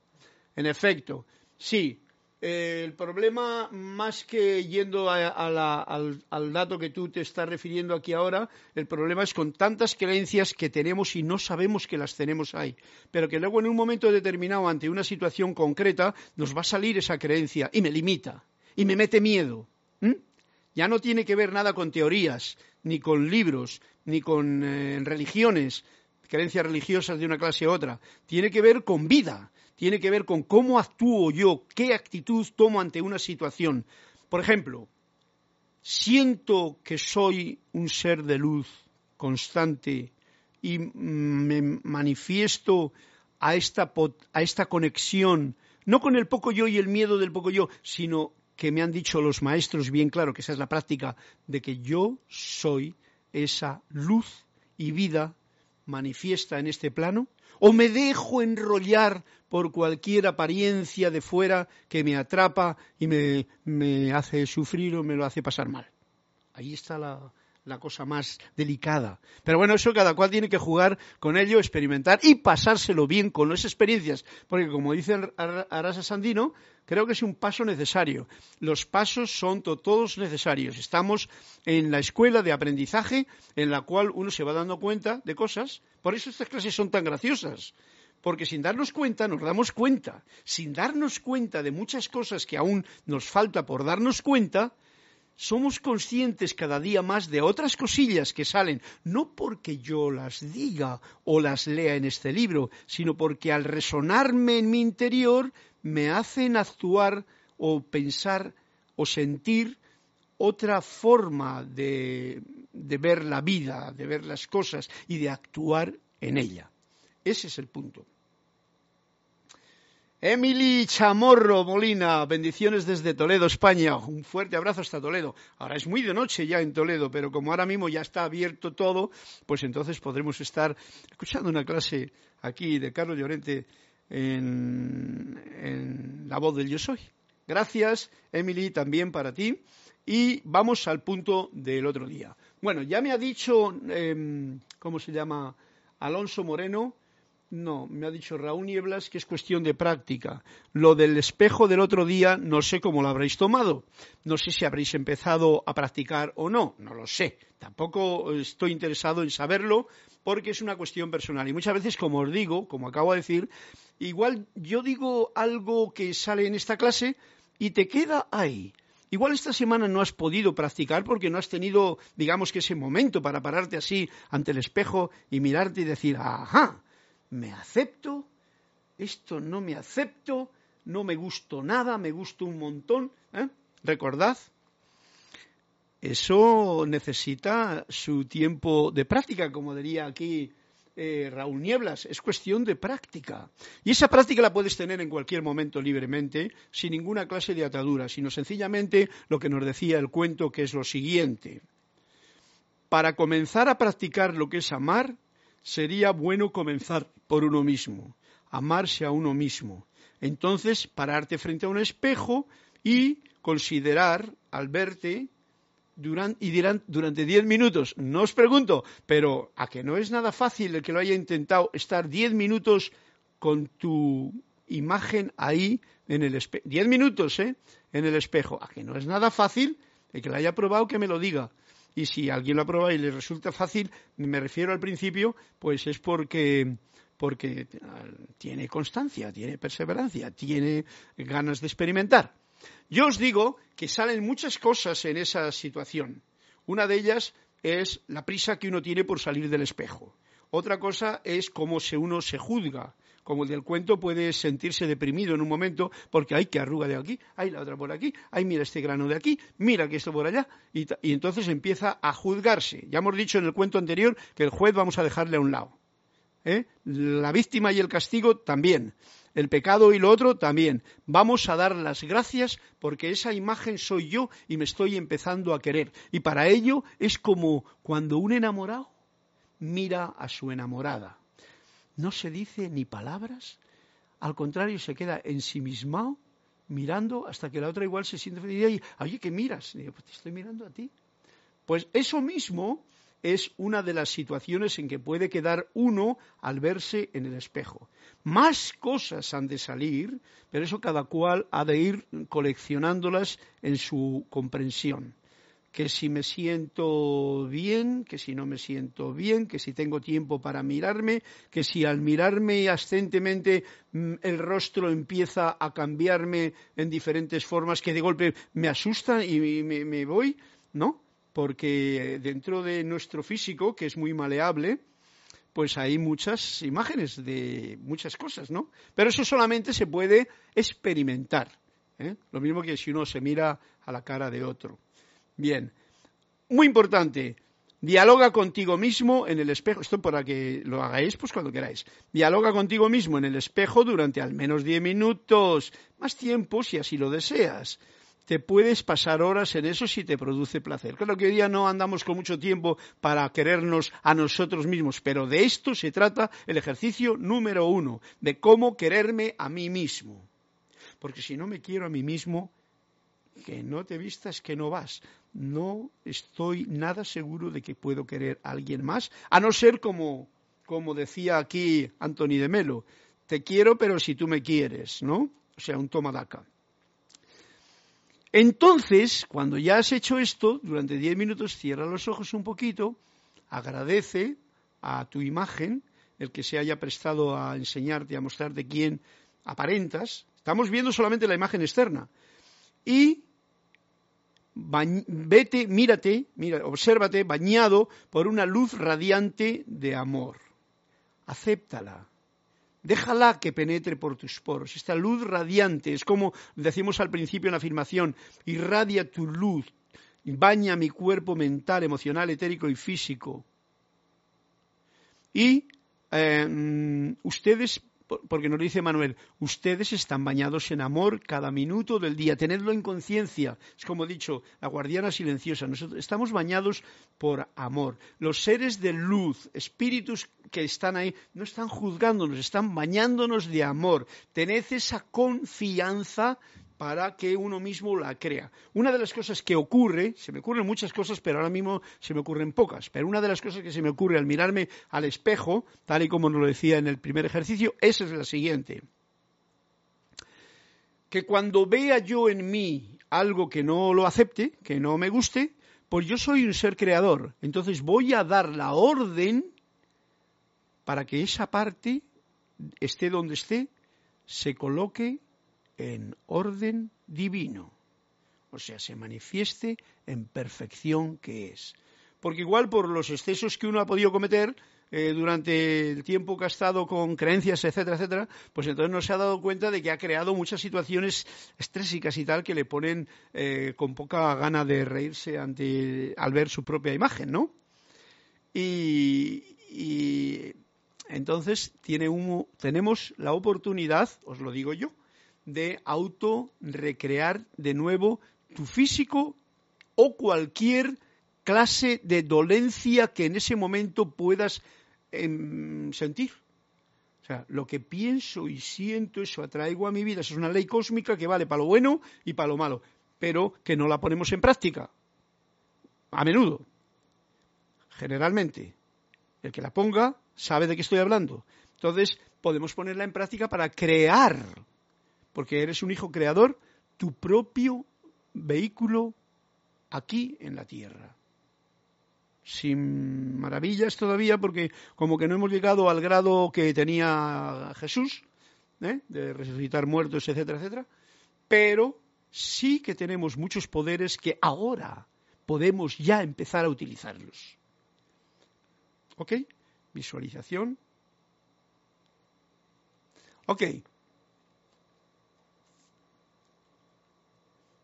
En efecto, sí, eh, el problema, más que yendo al, dato que tú te estás refiriendo aquí ahora, el problema es con tantas creencias que tenemos y no sabemos que las tenemos ahí. Pero que luego en un momento determinado, ante una situación concreta, nos va a salir esa creencia y me limita y me mete miedo. Ya no tiene que ver nada con teorías, ni con libros, ni con eh, religiones, creencias religiosas de una clase u otra. Tiene que ver con vida tiene que ver con cómo actúo yo, qué actitud tomo ante una situación. Por ejemplo, siento que soy un ser de luz constante y me manifiesto a esta, a esta conexión, no con el poco yo y el miedo del poco yo, sino que me han dicho los maestros bien claro, que esa es la práctica, de que yo soy esa luz y vida manifiesta en este plano o me dejo enrollar por cualquier apariencia de fuera que me atrapa y me, me hace sufrir o me lo hace pasar mal. Ahí está la, la cosa más delicada. Pero bueno, eso cada cual tiene que jugar con ello, experimentar y pasárselo bien con las experiencias. Porque como dice Arasa Sandino, creo que es un paso necesario. Los pasos son todos necesarios. Estamos en la escuela de aprendizaje en la cual uno se va dando cuenta de cosas. Por eso estas clases son tan graciosas. Porque sin darnos cuenta nos damos cuenta. Sin darnos cuenta de muchas cosas que aún nos falta por darnos cuenta, somos conscientes cada día más de otras cosillas que salen, no porque yo las diga o las lea en este libro, sino porque al resonarme en mi interior me hacen actuar o pensar o sentir otra forma de, de ver la vida, de ver las cosas y de actuar en ella. Ese es el punto. Emily Chamorro Molina, bendiciones desde Toledo, España. Un fuerte abrazo hasta Toledo. Ahora es muy de noche ya en Toledo, pero como ahora mismo ya está abierto todo, pues entonces podremos estar escuchando una clase aquí de Carlos Llorente en, La Voz del Yo Soy. Gracias, Emily, también para ti. Y vamos al punto del otro día. Bueno, ya me ha dicho, em, ¿cómo se llama? Alonso Moreno no, me ha dicho Raúl Nieblas que es cuestión de práctica. Lo del espejo del otro día no sé cómo lo habréis tomado. No sé si habréis empezado a practicar o no. No lo sé. Tampoco estoy interesado en saberlo porque es una cuestión personal. Y muchas veces, como os digo, como acabo de decir, igual yo digo algo que sale en esta clase y te queda ahí. Igual esta semana no has podido practicar porque no has tenido, digamos que ese momento para pararte así ante el espejo y mirarte y decir, ajá, me acepto, esto no me acepto, no me gusto nada, me gusto un montón. ¿eh? Recordad, eso necesita su tiempo de práctica, como diría aquí eh, Raúl Nieblas, es cuestión de práctica. Y esa práctica la puedes tener en cualquier momento libremente, sin ninguna clase de atadura, sino sencillamente lo que nos decía el cuento, que es lo siguiente. Para comenzar a practicar lo que es amar, sería bueno comenzar por uno mismo, amarse a uno mismo. Entonces, pararte frente a un espejo y considerar al verte durante, y durante diez minutos. No os pregunto, pero a que no es nada fácil el que lo haya intentado estar diez minutos con tu imagen ahí en el espejo. Diez minutos, ¿eh? En el espejo. A que no es nada fácil el que lo haya probado que me lo diga y si alguien lo aprueba y le resulta fácil, me refiero al principio, pues es porque porque tiene constancia, tiene perseverancia, tiene ganas de experimentar. Yo os digo que salen muchas cosas en esa situación. Una de ellas es la prisa que uno tiene por salir del espejo. Otra cosa es cómo se uno se juzga como el del cuento, puede sentirse deprimido en un momento porque hay que arruga de aquí, hay la otra por aquí, hay mira este grano de aquí, mira que esto por allá, y, entonces empieza a juzgarse. Ya hemos dicho en el cuento anterior que el juez vamos a dejarle a un lado. ¿eh? La víctima y el castigo también. El pecado y lo otro también. Vamos a dar las gracias porque esa imagen soy yo y me estoy empezando a querer. Y para ello es como cuando un enamorado mira a su enamorada no se dice ni palabras, al contrario, se queda ensimismado mirando hasta que la otra igual se siente feliz y oye, ¿qué miras? Pues te estoy mirando a ti. Pues eso mismo es una de las situaciones en que puede quedar uno al verse en el espejo. Más cosas han de salir, pero eso cada cual ha de ir coleccionándolas en su comprensión que si me siento bien, que si no me siento bien, que si tengo tiempo para mirarme, que si al mirarme ascentemente mm, el rostro empieza a cambiarme en diferentes formas que de golpe me asustan y me, voy, ¿no? Porque dentro de nuestro físico, que es muy maleable, pues hay muchas imágenes de muchas cosas, ¿no? Pero eso solamente se puede experimentar. ¿eh? Lo mismo que si uno se mira a la cara de otro. Bien, muy importante, dialoga contigo mismo en el espejo. Esto para que lo hagáis pues cuando queráis. Dialoga contigo mismo en el espejo durante al menos 10 minutos, más tiempo si así lo deseas. Te puedes pasar horas en eso si te produce placer. Claro que hoy día no andamos con mucho tiempo para querernos a nosotros mismos, pero de esto se trata el ejercicio número uno, de cómo quererme a mí mismo. Porque si no me quiero a mí mismo, que no te vistas que no vas. No estoy nada seguro de que puedo querer a alguien más, a no ser como, como decía aquí Anthony de Melo, te quiero pero si tú me quieres, ¿no? O sea, un toma daca. Entonces, cuando ya has hecho esto, durante diez minutos cierra los ojos un poquito, agradece a tu imagen el que se haya prestado a enseñarte, a mostrarte quién aparentas. Estamos viendo solamente la imagen externa. Y vete, mírate, mira, obsérvate bañado por una luz radiante de amor. Acéptala. Déjala que penetre por tus poros. Esta luz radiante es como decimos al principio en la afirmación, irradia tu luz, baña mi cuerpo mental, emocional, etérico y físico. Y eh, mm, ustedes porque nos dice Manuel, ustedes están bañados en amor cada minuto del día, tenedlo en conciencia. Es como he dicho, la guardiana silenciosa, nosotros estamos bañados por amor. Los seres de luz, espíritus que están ahí, no están juzgándonos, están bañándonos de amor. Tened esa confianza para que uno mismo la crea. Una de las cosas que ocurre, se me ocurren muchas cosas, pero ahora mismo se me ocurren pocas, pero una de las cosas que se me ocurre al mirarme al espejo, tal y como nos lo decía en el primer ejercicio, esa es la siguiente. Que cuando vea yo en mí algo que no lo acepte, que no me guste, pues yo soy un ser creador. Entonces voy a dar la orden para que esa parte, esté donde esté, se coloque en orden divino, o sea, se manifieste en perfección que es. Porque igual por los excesos que uno ha podido cometer eh, durante el tiempo que ha estado con creencias, etcétera, etcétera, pues entonces no se ha dado cuenta de que ha creado muchas situaciones estrésicas y tal que le ponen eh, con poca gana de reírse ante, al ver su propia imagen, ¿no? Y, y entonces tiene tenemos la oportunidad, os lo digo yo, de auto recrear de nuevo tu físico o cualquier clase de dolencia que en ese momento puedas em, sentir. O sea, lo que pienso y siento, eso atraigo a mi vida. Es una ley cósmica que vale para lo bueno y para lo malo, pero que no la ponemos en práctica. A menudo. Generalmente. El que la ponga sabe de qué estoy hablando. Entonces, podemos ponerla en práctica para crear porque eres un hijo creador, tu propio vehículo aquí en la tierra. Sin maravillas todavía, porque como que no hemos llegado al grado que tenía Jesús, ¿eh? de resucitar muertos, etcétera, etcétera, pero sí que tenemos muchos poderes que ahora podemos ya empezar a utilizarlos. ¿Ok? Visualización. Ok,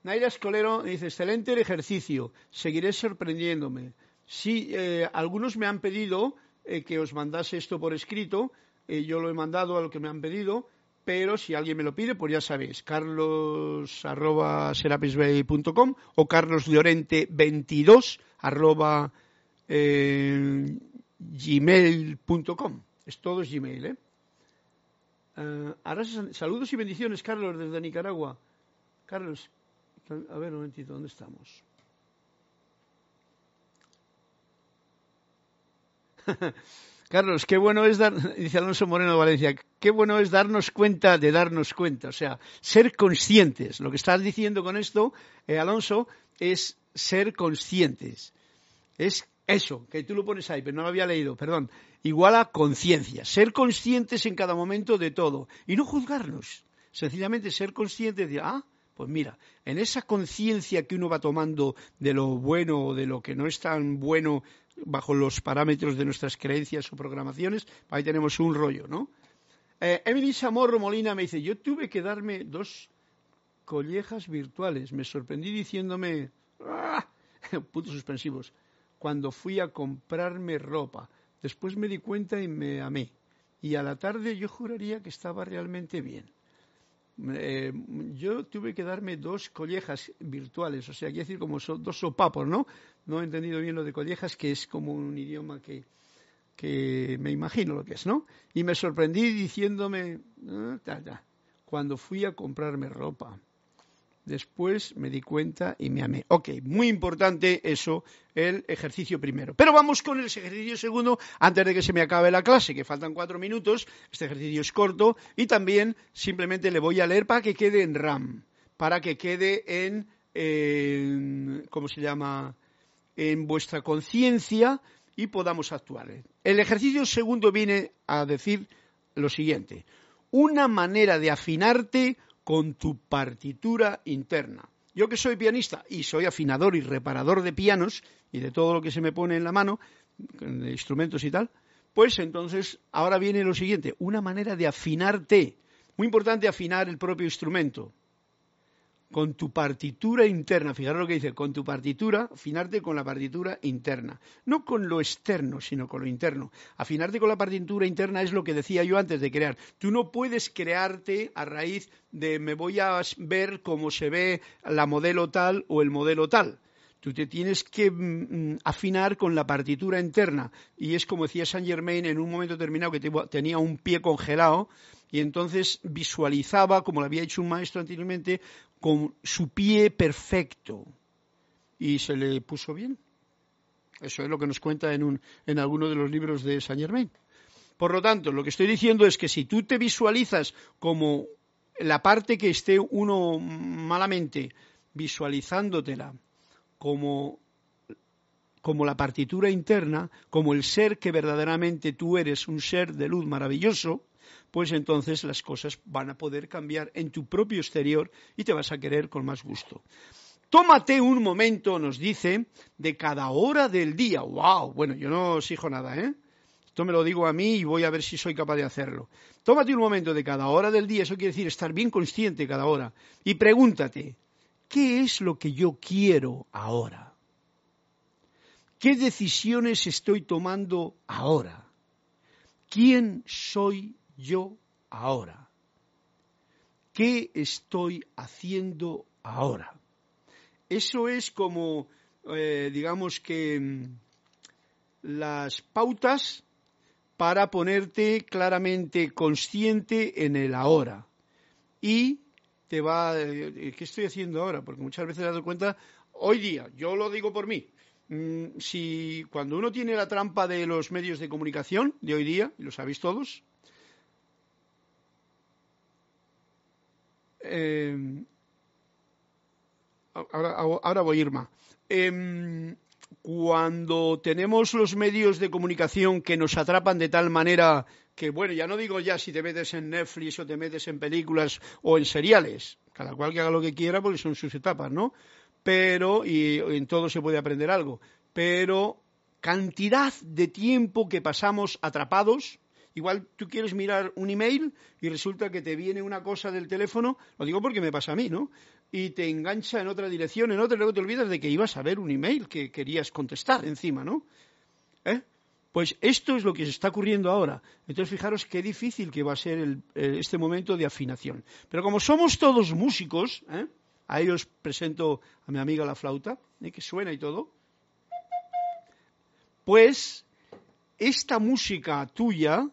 Naira Escolero dice, excelente el ejercicio, seguiré sorprendiéndome. Sí, eh, algunos me han pedido eh, que os mandase esto por escrito, eh, yo lo he mandado a lo que me han pedido, pero si alguien me lo pide, pues ya sabéis, carlos arroba o carloslorente22 arroba gmail.com. Es todo es Gmail, ¿eh? ahora, saludos y bendiciones, Carlos, desde Nicaragua. Carlos, a ver un momentito, ¿dónde estamos? *laughs* Carlos, qué bueno es dar, *laughs* dice Alonso Moreno de Valencia, qué bueno es darnos cuenta de darnos cuenta, o sea, ser conscientes. Lo que estás diciendo con esto, eh, Alonso, es ser conscientes. Es eso, que tú lo pones ahí, pero no lo había leído, perdón. Igual a conciencia, ser conscientes en cada momento de todo y no juzgarnos. Sencillamente ser conscientes de, ah, pues mira, en esa conciencia que uno va tomando de lo bueno o de lo que no es tan bueno bajo los parámetros de nuestras creencias o programaciones, ahí tenemos un rollo, ¿no? Eh, Emily Samorro Molina me dice, yo tuve que darme dos collejas virtuales. Me sorprendí diciéndome, ¡ah! *laughs* puntos suspensivos, cuando fui a comprarme ropa. Después me di cuenta y me amé. Y a la tarde yo juraría que estaba realmente bien. Eh, yo tuve que darme dos collejas virtuales, o sea, quiere decir como dos sopapos, ¿no? No he entendido bien lo de collejas, que es como un idioma que, que me imagino lo que es, ¿no? Y me sorprendí diciéndome, ah, cuando fui a comprarme ropa. Después me di cuenta y me amé. Ok, muy importante eso, el ejercicio primero. Pero vamos con el ejercicio segundo antes de que se me acabe la clase, que faltan cuatro minutos. Este ejercicio es corto y también simplemente le voy a leer para que quede en RAM, para que quede en, en ¿cómo se llama? En vuestra conciencia y podamos actuar. El ejercicio segundo viene a decir lo siguiente. Una manera de afinarte con tu partitura interna. Yo que soy pianista y soy afinador y reparador de pianos y de todo lo que se me pone en la mano, de instrumentos y tal, pues entonces ahora viene lo siguiente, una manera de afinarte. Muy importante afinar el propio instrumento con tu partitura interna, fijaros lo que dice, con tu partitura, afinarte con la partitura interna, no con lo externo, sino con lo interno. Afinarte con la partitura interna es lo que decía yo antes de crear. Tú no puedes crearte a raíz de me voy a ver cómo se ve la modelo tal o el modelo tal. Tú te tienes que mm, mm, afinar con la partitura interna. Y es como decía Saint Germain en un momento determinado que tenía un pie congelado y entonces visualizaba, como lo había hecho un maestro anteriormente, con su pie perfecto y se le puso bien. Eso es lo que nos cuenta en, un, en alguno de los libros de Saint Germain. Por lo tanto, lo que estoy diciendo es que si tú te visualizas como la parte que esté uno malamente visualizándotela como, como la partitura interna, como el ser que verdaderamente tú eres, un ser de luz maravilloso, pues entonces las cosas van a poder cambiar en tu propio exterior y te vas a querer con más gusto. Tómate un momento, nos dice, de cada hora del día. ¡Wow! Bueno, yo no exijo nada, ¿eh? Esto me lo digo a mí y voy a ver si soy capaz de hacerlo. Tómate un momento de cada hora del día, eso quiere decir estar bien consciente cada hora. Y pregúntate, ¿qué es lo que yo quiero ahora? ¿Qué decisiones estoy tomando ahora? ¿Quién soy yo ahora? ¿Qué estoy haciendo ahora? Eso es como, eh, digamos que, mm, las pautas para ponerte claramente consciente en el ahora. Y te va, eh, ¿qué estoy haciendo ahora? Porque muchas veces he dado cuenta, hoy día, yo lo digo por mí, mm, si cuando uno tiene la trampa de los medios de comunicación de hoy día, y lo sabéis todos, Eh, ahora, voy, Irma. Eh, cuando tenemos los medios de comunicación que nos atrapan de tal manera que, bueno, ya no digo ya si te metes en Netflix o te metes en películas o en seriales, cada cual que haga lo que quiera porque son sus etapas, ¿no? Pero, y en todo se puede aprender algo, pero cantidad de tiempo que pasamos atrapados Igual tú quieres mirar un email y resulta que te viene una cosa del teléfono, lo digo porque me pasa a mí, ¿no? Y te engancha en otra dirección, en otra, y luego te olvidas de que ibas a ver un email que querías contestar encima, ¿no? ¿Eh? Pues esto es lo que se está ocurriendo ahora. Entonces, fijaros qué difícil que va a ser este momento de afinación. Pero como somos todos músicos, ¿eh? ahí os presento a mi amiga la flauta, ¿eh? que suena y todo, pues esta música tuya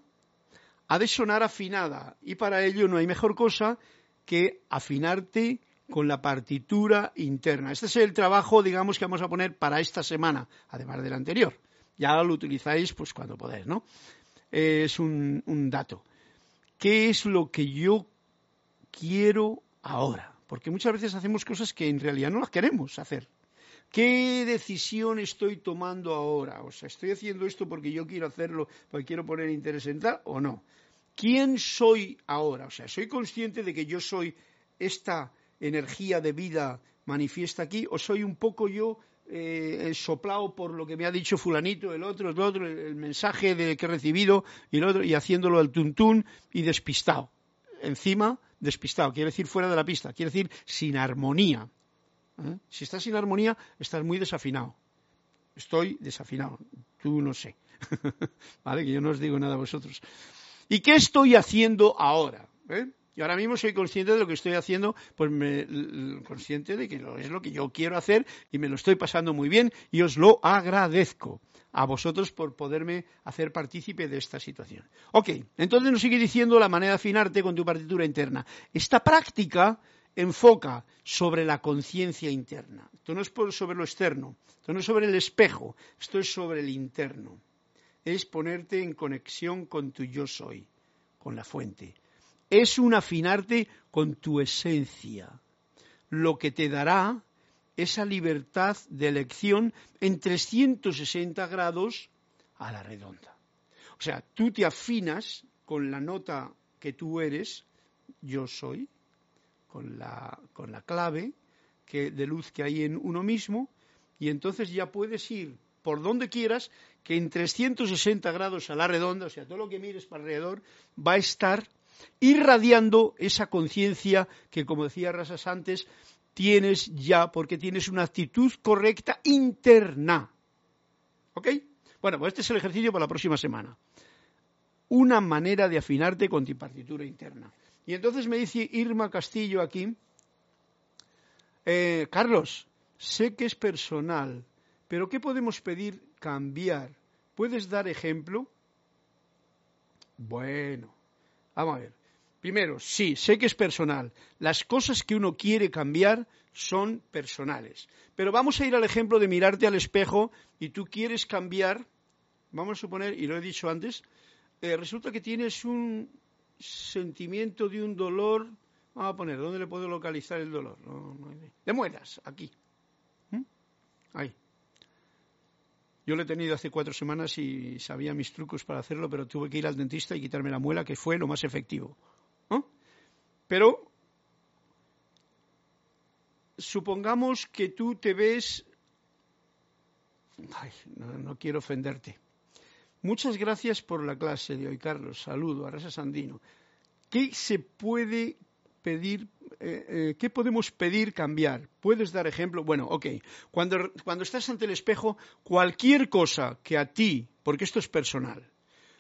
ha de sonar afinada y para ello no hay mejor cosa que afinarte con la partitura interna. Este es el trabajo, digamos, que vamos a poner para esta semana, además del anterior. Ya lo utilizáis pues cuando podéis, ¿no? Es un, un dato. ¿Qué es lo que yo quiero ahora? Porque muchas veces hacemos cosas que en realidad no las queremos hacer. ¿Qué decisión estoy tomando ahora? O sea, ¿estoy haciendo esto porque yo quiero hacerlo, porque quiero poner interés en tal o no? ¿Quién soy ahora? O sea, ¿soy consciente de que yo soy esta energía de vida manifiesta aquí o soy un poco yo eh, soplado por lo que me ha dicho fulanito, el otro, el otro, el, mensaje de que he recibido y el otro, y haciéndolo al tuntún y despistado. Encima, despistado, quiere decir fuera de la pista, quiere decir sin armonía. ¿Eh? Si estás sin armonía, estás muy desafinado. Estoy desafinado, tú no sé. *laughs* ¿Vale? Que yo no os digo nada a vosotros. ¿Y qué estoy haciendo ahora? ¿Eh? Y ahora mismo soy consciente de lo que estoy haciendo, pues me, consciente de que es lo que yo quiero hacer y me lo estoy pasando muy bien y os lo agradezco a vosotros por poderme hacer partícipe de esta situación. Ok, entonces nos sigue diciendo la manera de afinarte con tu partitura interna. Esta práctica enfoca sobre la conciencia interna. Esto no es sobre lo externo, esto no es sobre el espejo, esto es sobre el interno. Es ponerte en conexión con tu yo soy, con la fuente. Es un afinarte con tu esencia, lo que te dará esa libertad de elección en 360 grados a la redonda. O sea, tú te afinas con la nota que tú eres, yo soy, con la, con la clave que, de luz que hay en uno mismo, y entonces ya puedes ir por donde quieras, que en 360 grados a la redonda, o sea, todo lo que mires para alrededor, va a estar irradiando esa conciencia que, como decía Rasas antes, tienes ya porque tienes una actitud correcta interna. ¿Ok? Bueno, pues este es el ejercicio para la próxima semana. Una manera de afinarte con tu partitura interna. Y entonces me dice Irma Castillo aquí, eh, Carlos, sé que es personal, pero ¿qué podemos pedir cambiar? ¿Puedes dar ejemplo? Bueno, vamos a ver. Primero, sí, sé que es personal. Las cosas que uno quiere cambiar son personales. Pero vamos a ir al ejemplo de mirarte al espejo y tú quieres cambiar, vamos a suponer, y lo he dicho antes, eh, resulta que tienes un sentimiento de un dolor, vamos a poner, ¿dónde le puedo localizar el dolor? de muelas, aquí. ¿Mm? Ahí. Yo lo he tenido hace cuatro semanas y sabía mis trucos para hacerlo, pero tuve que ir al dentista y quitarme la muela, que fue lo más efectivo. Pero supongamos que tú te ves... Ay, no, quiero ofenderte. Muchas gracias por la clase de hoy, Carlos. Saludo a Rasa Sandino. ¿Qué se puede pedir, eh, eh, qué podemos pedir cambiar? ¿Puedes dar ejemplo? Bueno, ok. Cuando, cuando estás ante el espejo, cualquier cosa que a ti, porque esto es personal,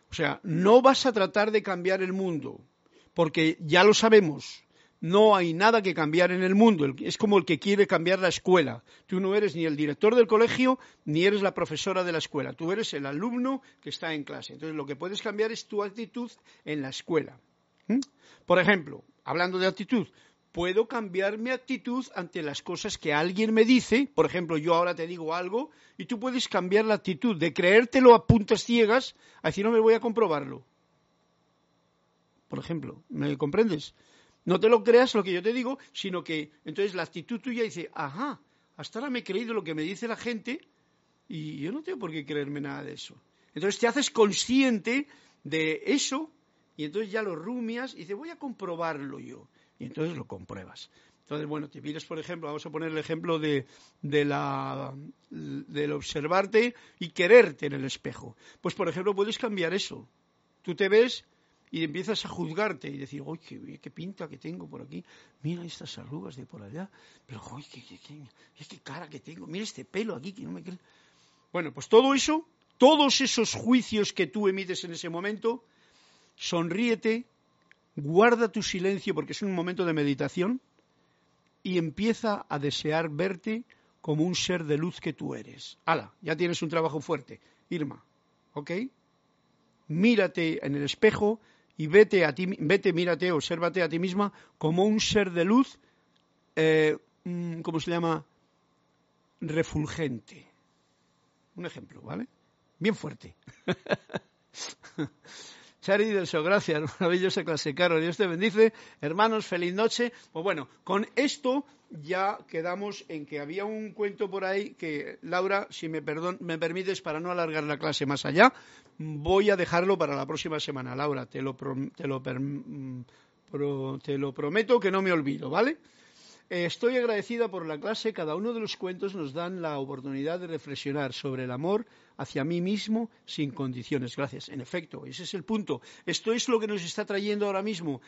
o sea, no vas a tratar de cambiar el mundo, porque ya lo sabemos, no hay nada que cambiar en el mundo. Es como el que quiere cambiar la escuela. Tú no eres ni el director del colegio ni eres la profesora de la escuela. Tú eres el alumno que está en clase. Entonces lo que puedes cambiar es tu actitud en la escuela. ¿Mm? Por ejemplo, hablando de actitud, puedo cambiar mi actitud ante las cosas que alguien me dice. Por ejemplo, yo ahora te digo algo y tú puedes cambiar la actitud de creértelo a puntas ciegas a decir no me voy a comprobarlo por ejemplo. ¿Me comprendes? No te lo creas lo que yo te digo, sino que entonces la actitud tuya dice, ajá, hasta ahora me he creído lo que me dice la gente y yo no tengo por qué creerme nada de eso. Entonces te haces consciente de eso y entonces ya lo rumias y dices, voy a comprobarlo yo. Y entonces lo compruebas. Entonces, bueno, te pides, por ejemplo, vamos a poner el ejemplo de, de la, del observarte y quererte en el espejo. Pues, por ejemplo, puedes cambiar eso. Tú te ves y empiezas a juzgarte y decir, uy, qué, pinta que tengo por aquí, mira estas arrugas de por allá, pero uy, qué, qué, cara que tengo, mira este pelo aquí que no me. Bueno, pues todo eso, todos esos juicios que tú emites en ese momento, sonríete, guarda tu silencio porque es un momento de meditación y empieza a desear verte como un ser de luz que tú eres. Hala, ya tienes un trabajo fuerte. Irma, ¿ok? Mírate en el espejo y vete, a ti, vete, mírate, obsérvate a ti misma como un ser de luz, eh, ¿cómo se llama? Refulgente. Un ejemplo, ¿vale? bien fuerte. *laughs* Chari del So, gracias, *laughs* maravillosa clase, Caro, Dios te bendice. Hermanos, feliz noche. Pues bueno, con esto ya quedamos en que había un cuento por ahí que, Laura, si me, perdón, me permites, para no alargar la clase más allá, voy a dejarlo para la próxima semana. Laura, te lo, te lo, mm, te lo prometo que no me olvido, ¿vale? Estoy agradecida por la clase. Cada uno de los cuentos nos dan la oportunidad de reflexionar sobre el amor hacia mí mismo sin condiciones. Gracias. En efecto, ese es el punto. Esto es lo que nos está trayendo ahora mismo.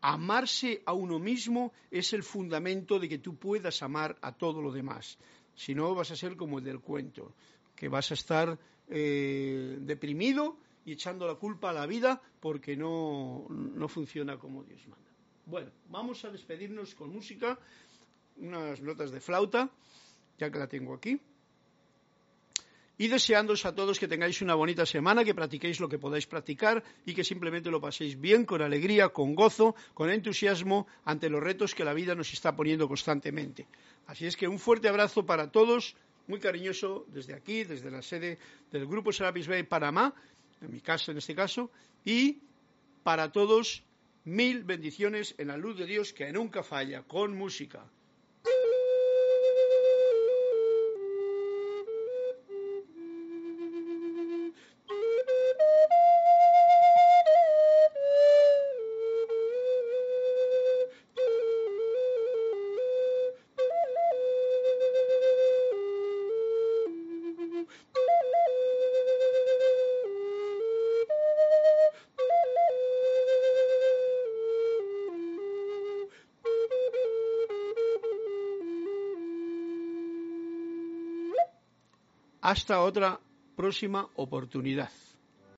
Amarse a uno mismo es el fundamento de que tú puedas amar a todo lo demás. Si no, vas a ser como el del cuento, que vas a estar eh, deprimido y echando la culpa a la vida porque no, no funciona como Dios manda. Bueno, vamos a despedirnos con música unas notas de flauta, ya que la tengo aquí. Y deseándoos a todos que tengáis una bonita semana, que practiquéis lo que podáis practicar y que simplemente lo paséis bien, con alegría, con gozo, con entusiasmo ante los retos que la vida nos está poniendo constantemente. Así es que un fuerte abrazo para todos, muy cariñoso desde aquí, desde la sede del Grupo Serapis Bay Panamá, en mi casa en este caso, y para todos mil bendiciones en la luz de Dios que nunca falla, con música. Hasta otra próxima oportunidad.